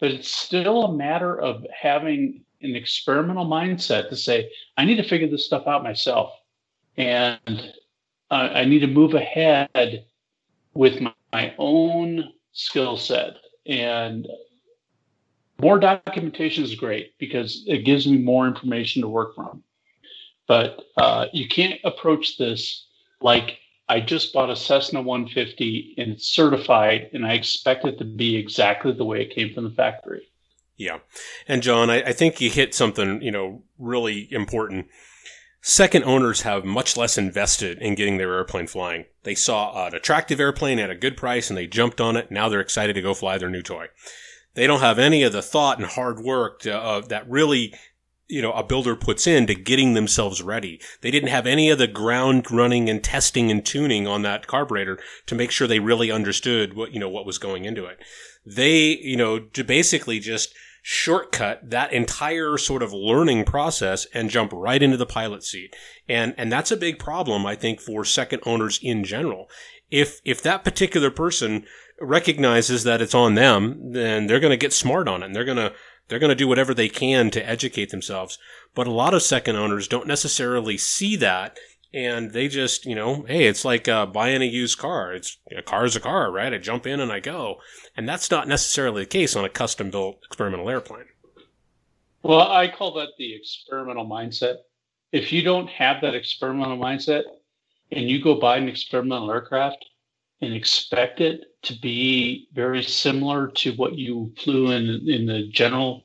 But it's still a matter of having an experimental mindset to say, I need to figure this stuff out myself. And uh, I need to move ahead with my, my own skill set. And more documentation is great because it gives me more information to work from. But uh, you can't approach this like I just bought a Cessna 150 and it's certified, and I expect it to be exactly the way it came from the factory. Yeah. And John, I, I think you hit something, you know, really important. Second owners have much less invested in getting their airplane flying. They saw an attractive airplane at a good price and they jumped on it. Now they're excited to go fly their new toy. They don't have any of the thought and hard work to, uh, that really, you know, a builder puts into getting themselves ready. They didn't have any of the ground running and testing and tuning on that carburetor to make sure they really understood what, you know, what was going into it. They, you know, to basically just shortcut that entire sort of learning process and jump right into the pilot seat. And, and that's a big problem, I think, for second owners in general. If, if that particular person recognizes that it's on them, then they're going to get smart on it and they're going to, they're going to do whatever they can to educate themselves. But a lot of second owners don't necessarily see that and they just, you know, hey, it's like uh, buying a used car. It's a car is a car, right? I jump in and I go, and that's not necessarily the case on a custom built experimental airplane. Well, I call that the experimental mindset. If you don't have that experimental mindset, and you go buy an experimental aircraft and expect it to be very similar to what you flew in in the general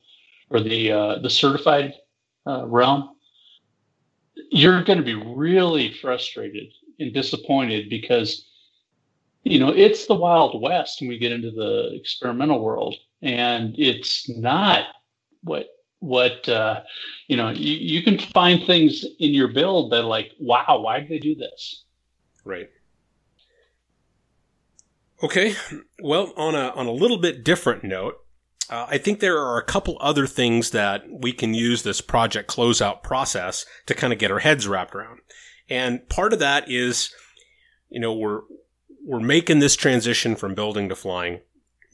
or the uh, the certified uh, realm, you're going to be really frustrated and disappointed because you know it's the wild west when we get into the experimental world and it's not what what uh, you know you, you can find things in your build that like wow why did they do this? Right. Okay well on a on a little bit different note uh, I think there are a couple other things that we can use this project closeout process to kind of get our heads wrapped around. And part of that is, you know, we're, we're making this transition from building to flying,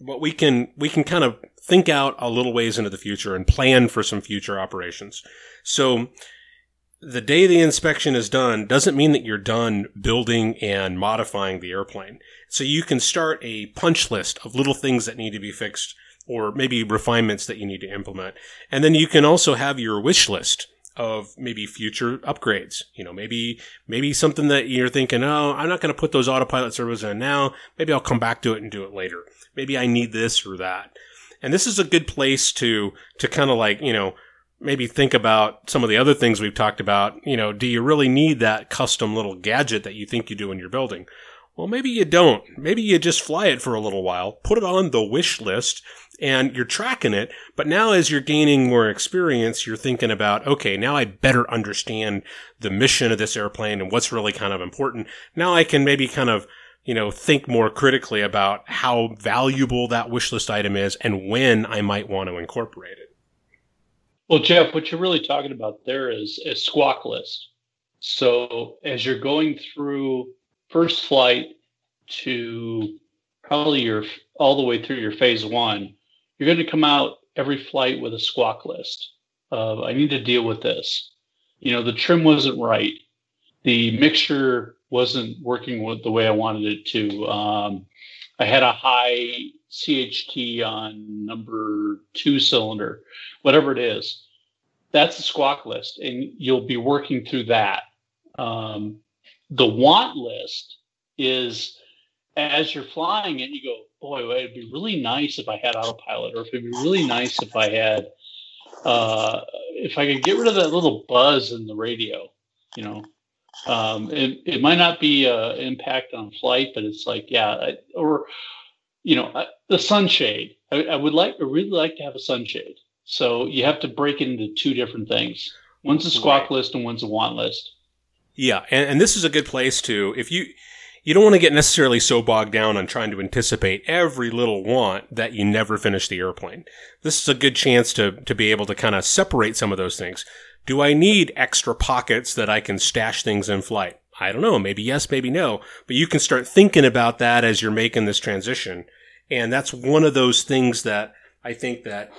but we can, we can kind of think out a little ways into the future and plan for some future operations. So the day the inspection is done doesn't mean that you're done building and modifying the airplane. So you can start a punch list of little things that need to be fixed or maybe refinements that you need to implement. And then you can also have your wish list of maybe future upgrades. You know, maybe, maybe something that you're thinking, oh, I'm not going to put those autopilot servos in now. Maybe I'll come back to it and do it later. Maybe I need this or that. And this is a good place to, to kind of like, you know, maybe think about some of the other things we've talked about. You know, do you really need that custom little gadget that you think you do in your building? Well, maybe you don't. Maybe you just fly it for a little while, put it on the wish list, and you're tracking it. But now as you're gaining more experience, you're thinking about, okay, now I better understand the mission of this airplane and what's really kind of important. Now I can maybe kind of, you know, think more critically about how valuable that wish list item is and when I might want to incorporate it. Well, Jeff, what you're really talking about there is a squawk list. So as you're going through first flight to probably your all the way through your phase one, you're going to come out every flight with a squawk list of I need to deal with this. You know, the trim wasn't right. The mixture wasn't working with the way I wanted it to. Um, I had a high CHT on number two cylinder, whatever it is. That's the squawk list, and you'll be working through that. Um, the want list is as you're flying it, you go, boy, it'd be really nice if I had autopilot, or if it'd be really nice if I had, uh, if I could get rid of that little buzz in the radio, you know. Um, it, it might not be uh, impact on flight, but it's like, yeah, I, or, you know, I, the sunshade. I, I would like, I really like to have a sunshade. So you have to break it into two different things. One's a squawk right. list and one's a want list. Yeah, and, and this is a good place to if you you don't want to get necessarily so bogged down on trying to anticipate every little want that you never finish the airplane. This is a good chance to, to be able to kind of separate some of those things. Do I need extra pockets that I can stash things in flight? I don't know. Maybe yes, maybe no. But you can start thinking about that as you're making this transition. And that's one of those things that I think that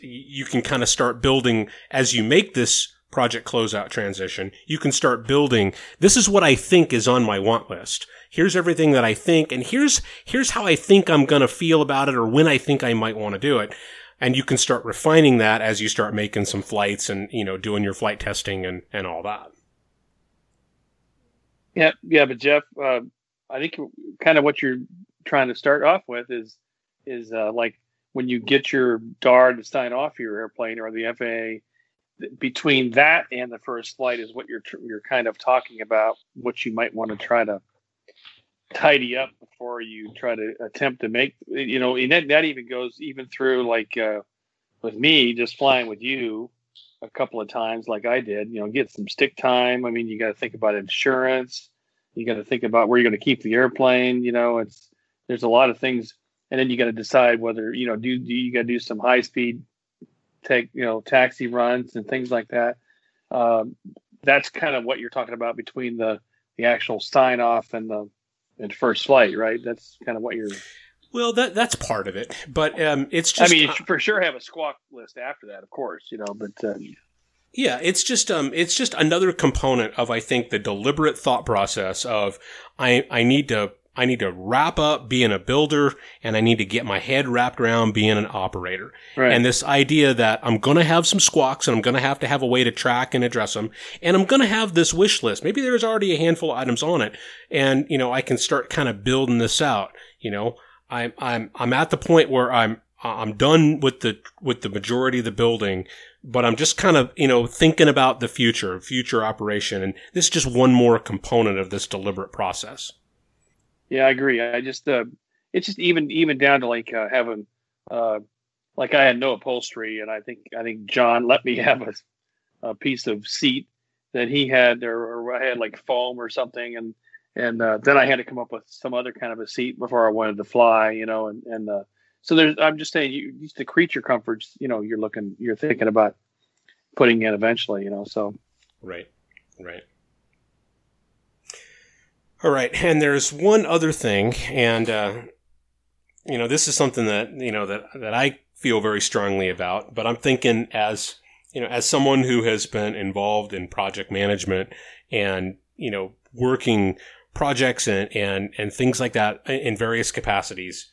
you can kind of start building as you make this project closeout transition. You can start building. This is what I think is on my want list here's everything that I think, and here's here's how I think I'm gonna feel about it, or when I think I might want to do it. And you can start refining that as you start making some flights and you know doing your flight testing and and all that. Yeah, yeah, but Jeff, uh, I think kind of what you're trying to start off with is is uh, like when you get your DAR to sign off your airplane or the FAA. Between that and the first flight is what you're you're kind of talking about. What you might want to try to tidy up before you try to attempt to make you know and that, that even goes even through like uh, with me just flying with you a couple of times like i did you know get some stick time i mean you got to think about insurance you got to think about where you're going to keep the airplane you know it's there's a lot of things and then you got to decide whether you know do, do you got to do some high speed take you know taxi runs and things like that. Um, that's kind of what you're talking about between the the actual sign off and the and first flight, right? That's kind of what you're. Well, that that's part of it, but um, it's just. I mean, you for sure have a squawk list after that, of course, you know, but. Uh, yeah, it's just um, it's just another component of I think the deliberate thought process of I I need to I need to wrap up being a builder and I need to get my head wrapped around being an operator. Right. And this idea that I'm going to have some squawks and I'm going to have to have a way to track and address them. And I'm going to have this wish list. Maybe there's already a handful of items on it. And, you know, I can start kind of building this out. You know, I'm, I'm, I'm at the point where I'm, I'm done with the, with the majority of the building, but I'm just kind of, you know, thinking about the future, future operation. And this is just one more component of this deliberate process. Yeah, I agree. I just uh, it's just even even down to like uh, having uh, like I had no upholstery, and I think I think John let me have a, a piece of seat that he had, or, or I had like foam or something, and and uh, then I had to come up with some other kind of a seat before I wanted to fly, you know, and and uh, so there's I'm just saying you the creature comforts, you know, you're looking you're thinking about putting in eventually, you know, so right, right. All right, and there's one other thing, and uh, you know, this is something that you know that that I feel very strongly about. But I'm thinking as you know, as someone who has been involved in project management and you know, working projects and and and things like that in various capacities.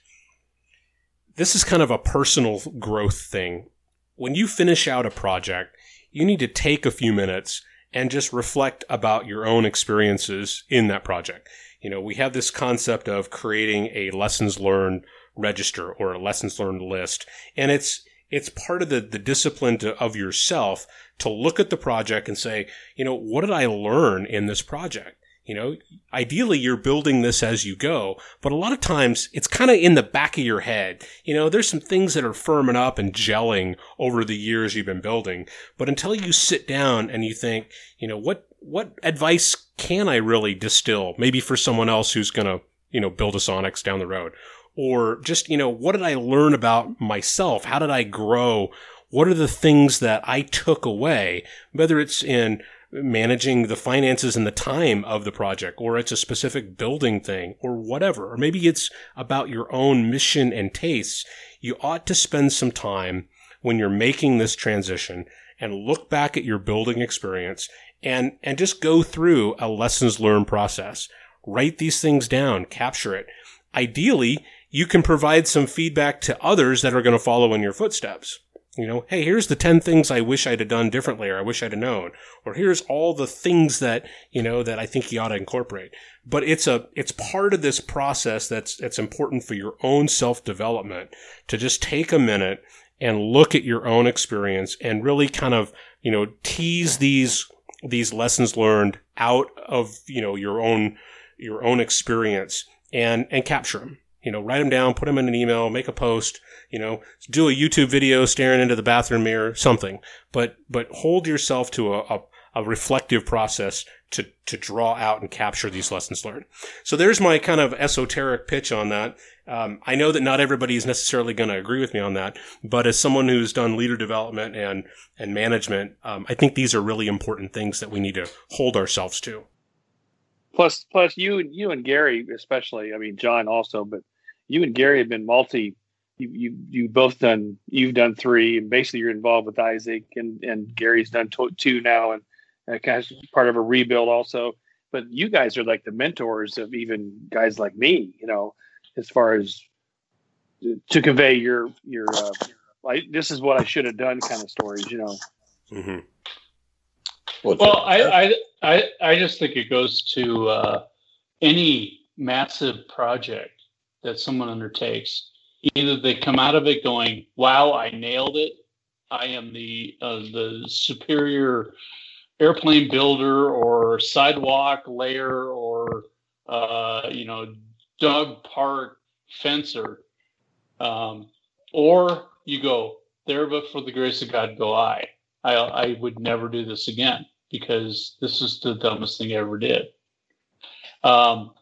This is kind of a personal growth thing. When you finish out a project, you need to take a few minutes and just reflect about your own experiences in that project. You know, we have this concept of creating a lessons learned register or a lessons learned list, and it's it's part of the, the discipline to, of yourself to look at the project and say, you know, what did I learn in this project? You know, ideally you're building this as you go, but a lot of times it's kind of in the back of your head. You know, there's some things that are firming up and gelling over the years you've been building, but until you sit down and you think, you know, what what advice can I really distill maybe for someone else who's going to, you know, build a Sonex down the road? Or just, you know, what did I learn about myself? How did I grow? What are the things that I took away, whether it's in managing the finances and the time of the project, or it's a specific building thing, or whatever, or maybe it's about your own mission and tastes, you ought to spend some time when you're making this transition and look back at your building experience and, and just go through a lessons learned process. Write these things down, capture it. Ideally, you can provide some feedback to others that are going to follow in your footsteps. You know, hey, here's the 10 things I wish I'd have done differently or I wish I'd have known. Or here's all the things that, you know, that I think you ought to incorporate. But it's a, it's part of this process that's, that's important for your own self development to just take a minute and look at your own experience and really kind of, you know, tease these, these lessons learned out of, you know, your own, your own experience and, and capture them. You know, write them down, put them in an email, make a post, you know, do a YouTube video staring into the bathroom mirror, something. But but hold yourself to a, a, a reflective process to to draw out and capture these lessons learned. So there's my kind of esoteric pitch on that. Um, I know that not everybody is necessarily going to agree with me on that, but as someone who's done leader development and and management, um, I think these are really important things that we need to hold ourselves to. Plus, plus you and you and Gary especially. I mean, John also, but you and Gary have been multi you you you both done you've done three and basically you're involved with Isaac and and Gary's done two now and uh, kind of part of a rebuild also. But you guys are like the mentors of even guys like me, you know, as far as to convey your your uh, like this is what I should have done kind of stories, you know. Mm-hmm. Well, I, I I I just think it goes to uh, any massive project that someone undertakes either they come out of it going, "Wow, I nailed it! I am the uh, the superior airplane builder or sidewalk layer or uh, you know dog park fencer," um, or you go, "There, but for the grace of God, go I. I I would never do this again because this is the dumbest thing I ever did." Um,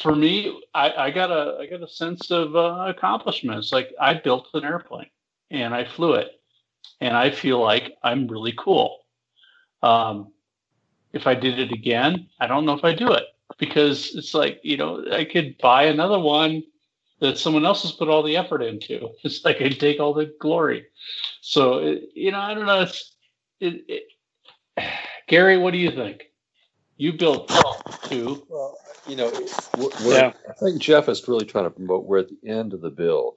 for me, I, I, got a I got a sense of uh, accomplishments. Like I built an airplane and I flew it, and I feel like I'm really cool. Um, if I did it again, I don't know if I do it because it's like you know I could buy another one that someone else has put all the effort into. It's like I take all the glory. So it, you know, I don't know. It's it, it, Gary, what do you think? You built two. Well, you know, yeah. I think Jeff is really trying to promote we're at the end of the build.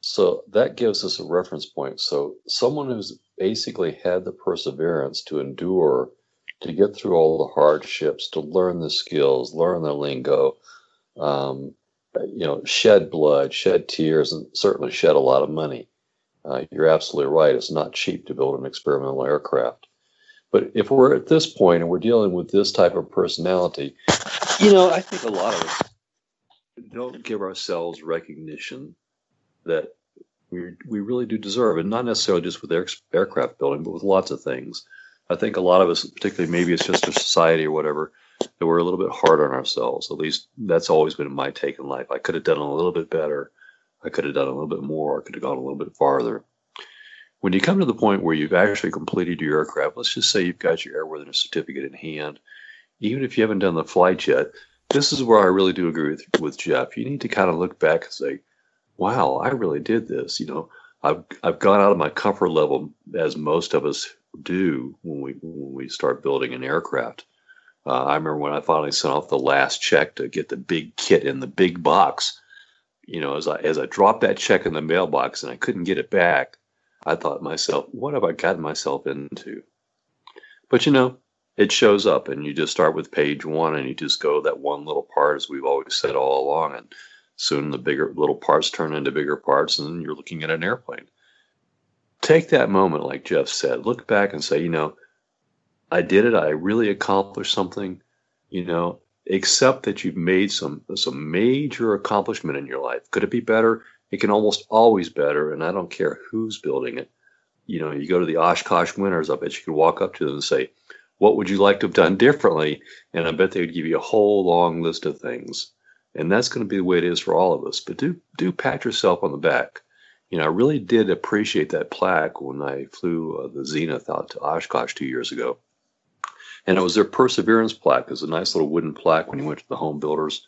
So that gives us a reference point. So someone who's basically had the perseverance to endure, to get through all the hardships, to learn the skills, learn the lingo, um, you know, shed blood, shed tears, and certainly shed a lot of money. Uh, you're absolutely right. It's not cheap to build an experimental aircraft. But if we're at this point and we're dealing with this type of personality, you know, I think a lot of us don't give ourselves recognition that we we really do deserve, and not necessarily just with air, aircraft building, but with lots of things. I think a lot of us, particularly maybe it's just a society or whatever, that we're a little bit hard on ourselves. At least that's always been my take in life. I could have done a little bit better. I could have done a little bit more. I could have gone a little bit farther. When you come to the point where you've actually completed your aircraft, let's just say you've got your airworthiness certificate in hand, even if you haven't done the flight yet, this is where I really do agree with, with Jeff. You need to kind of look back and say, wow, I really did this. You know, I've I've gone out of my comfort level as most of us do when we when we start building an aircraft. Uh, I remember when I finally sent off the last check to get the big kit in the big box. You know, as I as I dropped that check in the mailbox and I couldn't get it back, I thought myself, what have I gotten myself into? But you know, it shows up, and you just start with page one, and you just go that one little part, as we've always said all along, and Soon the bigger little parts turn into bigger parts, and you're looking at an airplane. Take that moment, like Jeff said, look back and say, you know, I did it. I really accomplished something. You know, accept that you've made some some major accomplishment in your life. Could it be better? It can almost always better, and I don't care who's building it. You know, you go to the Oshkosh winners. I bet you could walk up to them and say, "What would you like to have done differently?" And I bet they would give you a whole long list of things and that's going to be the way it is for all of us. But do do pat yourself on the back. You know, I really did appreciate that plaque when I flew uh, the Zenith out to Oshkosh two years ago, and it was their perseverance plaque. It was a nice little wooden plaque when you went to the home builders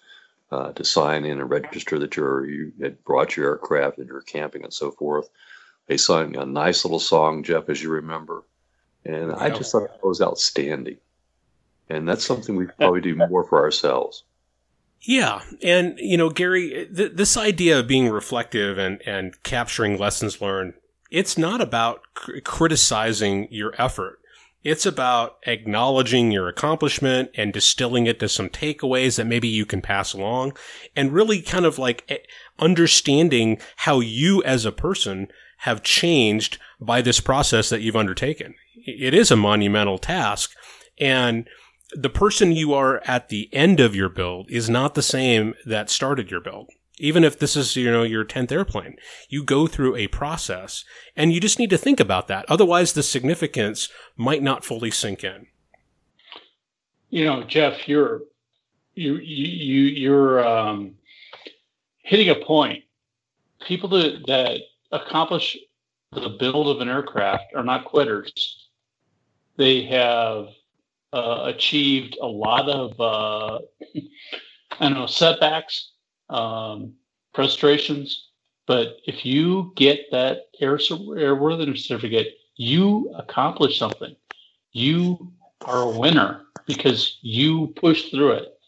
uh, to sign in and register that you're you had brought your aircraft and you're camping and so forth. They sang a nice little song, Jeff, as you remember, and I just thought it was outstanding. And that's something we probably do more for ourselves. Yeah, and you know, Gary, th- this idea of being reflective and and capturing lessons learned, it's not about cr- criticizing your effort. It's about acknowledging your accomplishment and distilling it to some takeaways that maybe you can pass along and really kind of like eh, understanding how you as a person have changed by this process that you've undertaken. It is a monumental task and the person you are at the end of your build is not the same that started your build. Even if this is, you know, your 10th airplane, you go through a process and you just need to think about that. Otherwise, the significance might not fully sink in. You know, Jeff, you're, you, you, you're, um, hitting a point. People that, that accomplish the build of an aircraft are not quitters. They have uh, achieved a lot of uh, I don't know setbacks, um, frustrations. But if you get that air airworthiness certificate, you accomplish something. You are a winner because you pushed through it.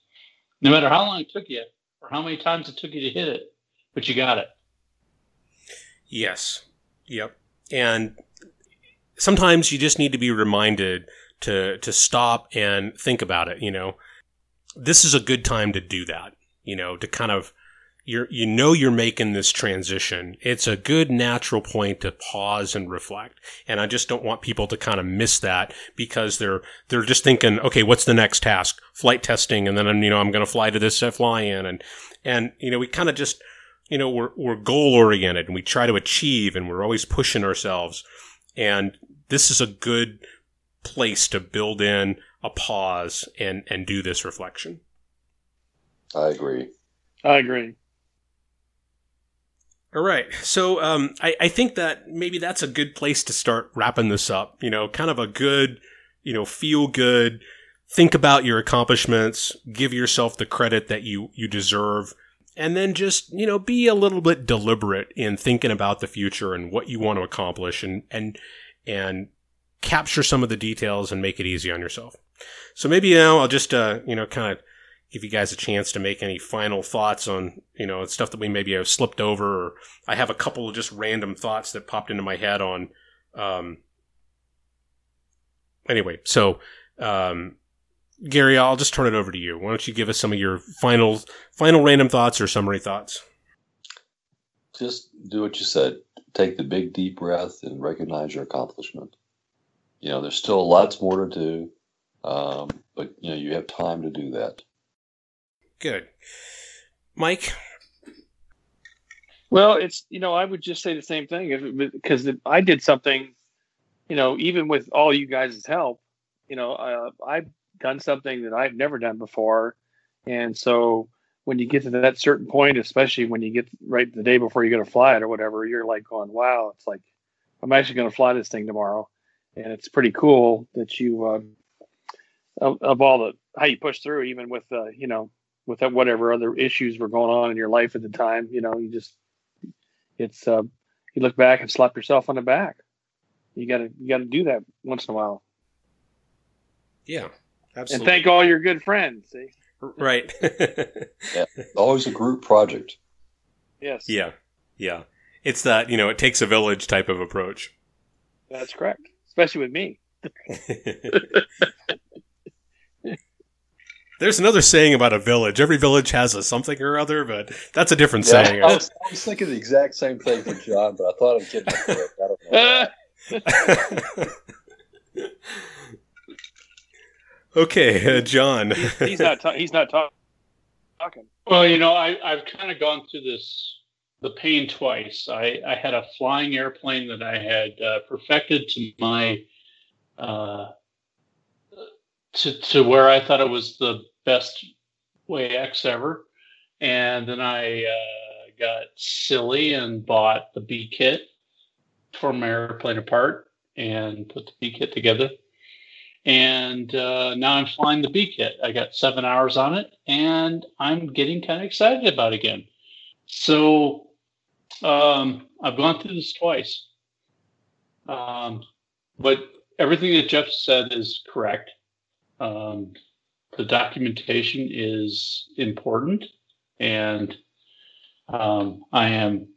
No matter how long it took you or how many times it took you to hit it, but you got it. Yes. Yep. And sometimes you just need to be reminded to to stop and think about it. You know, this is a good time to do that. You know, to kind of you're you know you're making this transition. It's a good natural point to pause and reflect. And I just don't want people to kind of miss that because they're they're just thinking, okay, what's the next task? Flight testing, and then I'm you know I'm going to fly to this fly in, and and you know we kind of just you know we're we're goal oriented and we try to achieve, and we're always pushing ourselves. And this is a good place to build in a pause and and do this reflection. I agree. I agree. All right. So um, I, I think that maybe that's a good place to start wrapping this up. You know, kind of a good, you know, feel good. Think about your accomplishments. Give yourself the credit that you you deserve, and then just you know be a little bit deliberate in thinking about the future and what you want to accomplish, and and and capture some of the details and make it easy on yourself. So maybe now I'll just uh, you know kind of give you guys a chance to make any final thoughts on, you know, stuff that we maybe have slipped over. Or I have a couple of just random thoughts that popped into my head on. Um, anyway, so um, Gary, I'll just turn it over to you. Why don't you give us some of your final, final random thoughts or summary thoughts? Just do what you said. Take the big deep breath and recognize your accomplishment. You know, there's still lots more to do, um, but you know you have time to do that. Good. Mike? Well, it's, you know, I would just say the same thing because I did something, you know, even with all you guys' help, you know, uh, I've done something that I've never done before. And so when you get to that certain point, especially when you get right the day before you're going to fly it or whatever, you're like going, wow, it's like, I'm actually going to fly this thing tomorrow. And it's pretty cool that you, uh, of, of all the, how you push through, even with, uh, you know, with whatever other issues were going on in your life at the time. You know, you just it's uh, you look back and slap yourself on the back. You gotta you gotta do that once in a while. Yeah, absolutely. And thank all your good friends. See, right? yeah, always a group project. Yes. Yeah, yeah. It's that you know it takes a village type of approach. That's correct, especially with me. There's another saying about a village. Every village has a something or other, but that's a different yeah, saying. I was, I was, thinking the exact same thing for John, but I thought I'd get it. I don't know. okay, uh, John. he's, he's, not. Ta- he's not talk- talking. Well, you know, I, I've kind of gone through this the pain twice. I, I had a flying airplane that I had uh, perfected to my uh, to to where I thought it was the best Waiex ever, and then I uh, got silly and bought the B kit, tore my airplane apart, and put the B kit together. And uh, now I'm flying the B kit. I got seven hours on it, and I'm getting kind of excited about again. So um, I've gone through this twice. Um, but everything that Jeff said is correct. Um, the documentation is important, and um, I am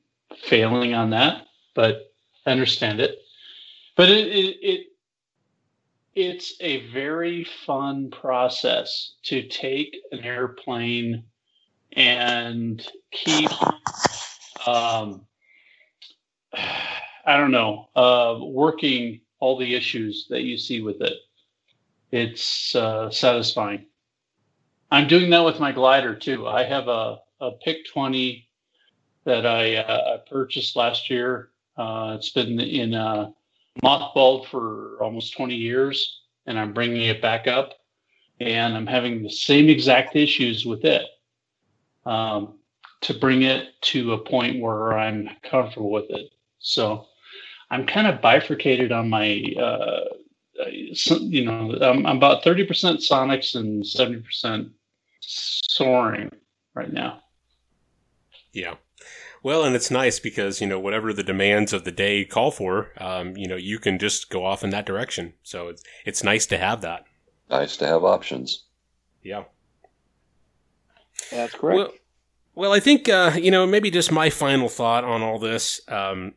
failing on that, but I understand it. But it, it, it it's a very fun process to take an airplane and keep um, I don't know, uh, working all the issues that you see with it it's uh, satisfying. I'm doing that with my glider too. I have a, a PIK-20 that I uh, purchased last year. Uh, it's been in uh, mothballed for almost 20 years, and I'm bringing it back up, and I'm having the same exact issues with it. Um, to bring it to a point where I'm comfortable with it. So I'm kind of bifurcated on my uh, you know, I'm, I'm about 30% Sonex and 70% soaring right now. Yeah. Well, and it's nice because, you know, whatever the demands of the day call for, um, you know, you can just go off in that direction. So it's, it's nice to have that. Nice to have options. Yeah. That's correct. Well, well I think, uh, you know, maybe just my final thought on all this. Um,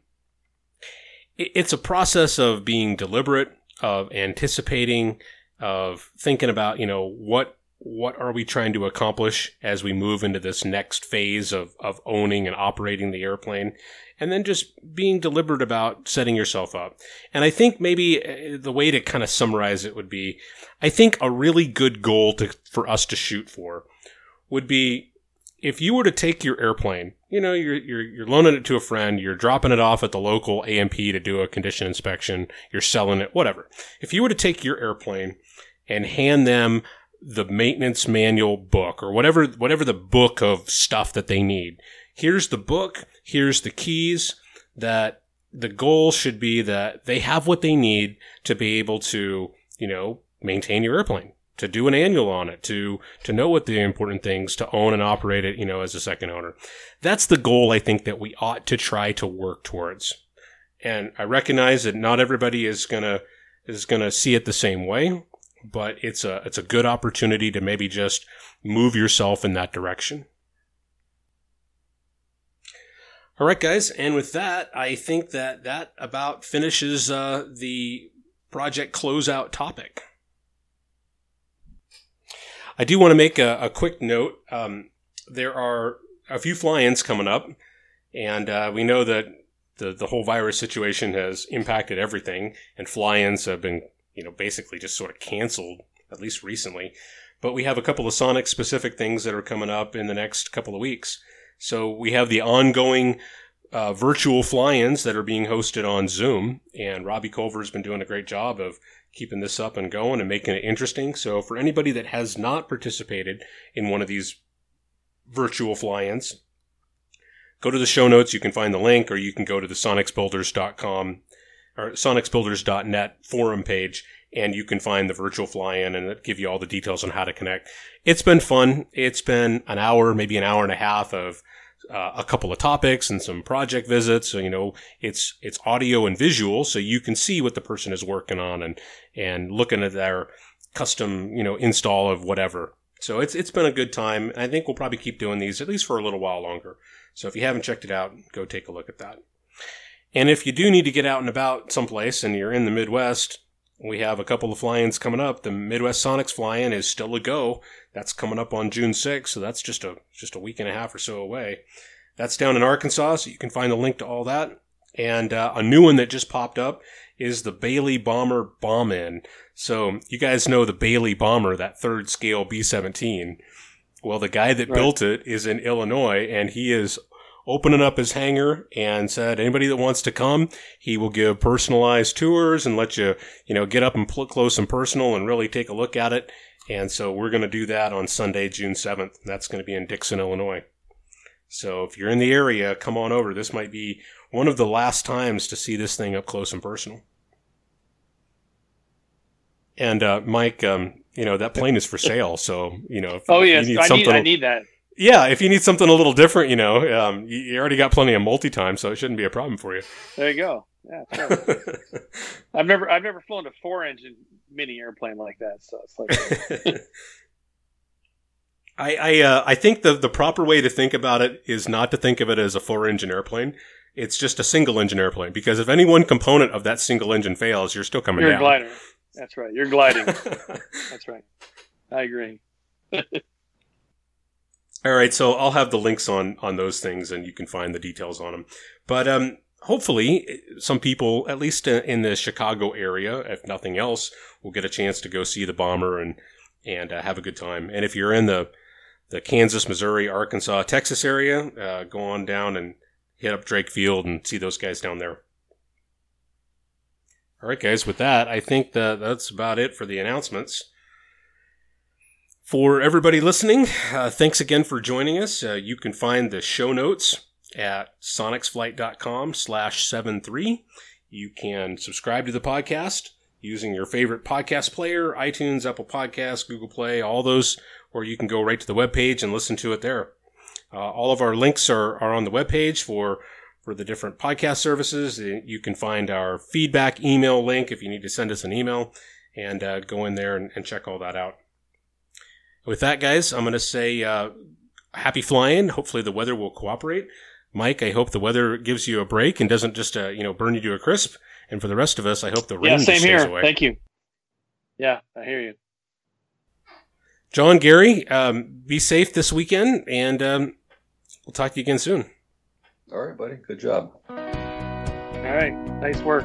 it, it's a process of being deliberate, of anticipating, of thinking about, you know, what what are we trying to accomplish as we move into this next phase of, of owning and operating the airplane and then just being deliberate about setting yourself up. And i think maybe uh, the way to kind of summarize it would be i think a really good goal to, for us to shoot for would be if you were to take your airplane, you know, you're, you're, you're loaning it to a friend, you're dropping it off at the local A&P to do a condition inspection, you're selling it, whatever. If you were to take your airplane and hand them the maintenance manual book or whatever, whatever the book of stuff that they need, here's the book, here's the keys that the goal should be that they have what they need to be able to, you know, maintain your airplane, to do an annual on it, to, to know what the important things, to own and operate it, you know, as a second owner. That's the goal I think that we ought to try to work towards. And I recognize that not everybody is gonna, is gonna see it the same way, but it's a, it's a good opportunity to maybe just move yourself in that direction. All right, guys, and with that, I think that that about finishes uh, the project closeout topic. I do want to make a, a quick note. Um, there are a few fly-ins coming up, and uh, we know that the the whole virus situation has impacted everything, and fly-ins have been, you know, basically just sort of canceled at least recently. But we have a couple of Sonex specific things that are coming up in the next couple of weeks. So we have the ongoing uh, virtual fly-ins that are being hosted on Zoom, and Robbie Culver has been doing a great job of keeping this up and going and making it interesting. So for anybody that has not participated in one of these virtual fly-ins, go to the show notes. You can find the link, or you can go to the sonexbuilders.com or sonexbuilders.net forum page and you can find the virtual fly-in and give you all the details on how to connect. It's been fun. It's been an hour, maybe an hour and a half of uh, a couple of topics and some project visits. So, you know, it's, it's audio and visual. So you can see what the person is working on and, and looking at their custom, you know, install of whatever. So it's, it's been a good time. I think we'll probably keep doing these at least for a little while longer. So if you haven't checked it out, go take a look at that. And if you do need to get out and about someplace and you're in the Midwest, we have a couple of fly-ins coming up. The Midwest Sonex fly-in is still a go. That's coming up on June 6th, so that's just a just a week and a half or so away. That's down in Arkansas, so you can find the link to all that. And uh, a new one that just popped up is the Bally Bomber Bomb In. So you guys know the Bally Bomber, that third scale B-17. Well, the guy that right. built it is in Illinois, and he is opening up his hangar and said anybody that wants to come, he will give personalized tours and let you, you know, get up and pl- close and personal and really take a look at it. And so we're going to do that on Sunday, June 7th. That's going to be in Dixon, Illinois. So if you're in the area, come on over. This might be one of the last times to see this thing up close and personal. And uh, Mike, um, you know that plane is for sale. So you know, if, oh yes, I need, I need that yeah, if you need something a little different, you know, um, you, you, already got plenty of multi time, so it shouldn't be a problem for you. There you go. Yeah, sure. I've never I've never flown a four engine mini airplane like that, so it's like. I I, uh, I think the the proper way to think about it is not to think of it as a four engine airplane. It's just a single engine airplane because if any one component of that single engine fails, you're still coming you're down. You're glider. That's right. You're gliding. That's right. I agree. All right, so I'll have the links on on those things, and you can find the details on them. But um, hopefully, some people, at least in the Chicago area, if nothing else, will get a chance to go see the bomber and and uh, have a good time. And if you're in the the Kansas, Missouri, Arkansas, Texas area, uh, go on down and hit up Drake Field and see those guys down there. All right, guys. With that, I think that that's about it for the announcements. For everybody listening, uh, thanks again for joining us. Uh, you can find the show notes at sonexflight.com slash 73. You can subscribe to the podcast using your favorite podcast player, iTunes, Apple Podcasts, Google Play, all those, or you can go right to the webpage and listen to it there. Uh, all of our links are, are on the webpage for, for the different podcast services. You can find our feedback email link if you need to send us an email and uh, go in there and, and check all that out. With that, guys, I'm going to say uh, happy flying. Hopefully, the weather will cooperate. Mike, I hope the weather gives you a break and doesn't just uh, you know burn you to a crisp. And for the rest of us, I hope the rain yeah, same here. Away. Thank you. Yeah, I hear you. John, Gary, um, be safe this weekend, and um, we'll talk to you again soon. All right, buddy. Good job. All right. Nice work.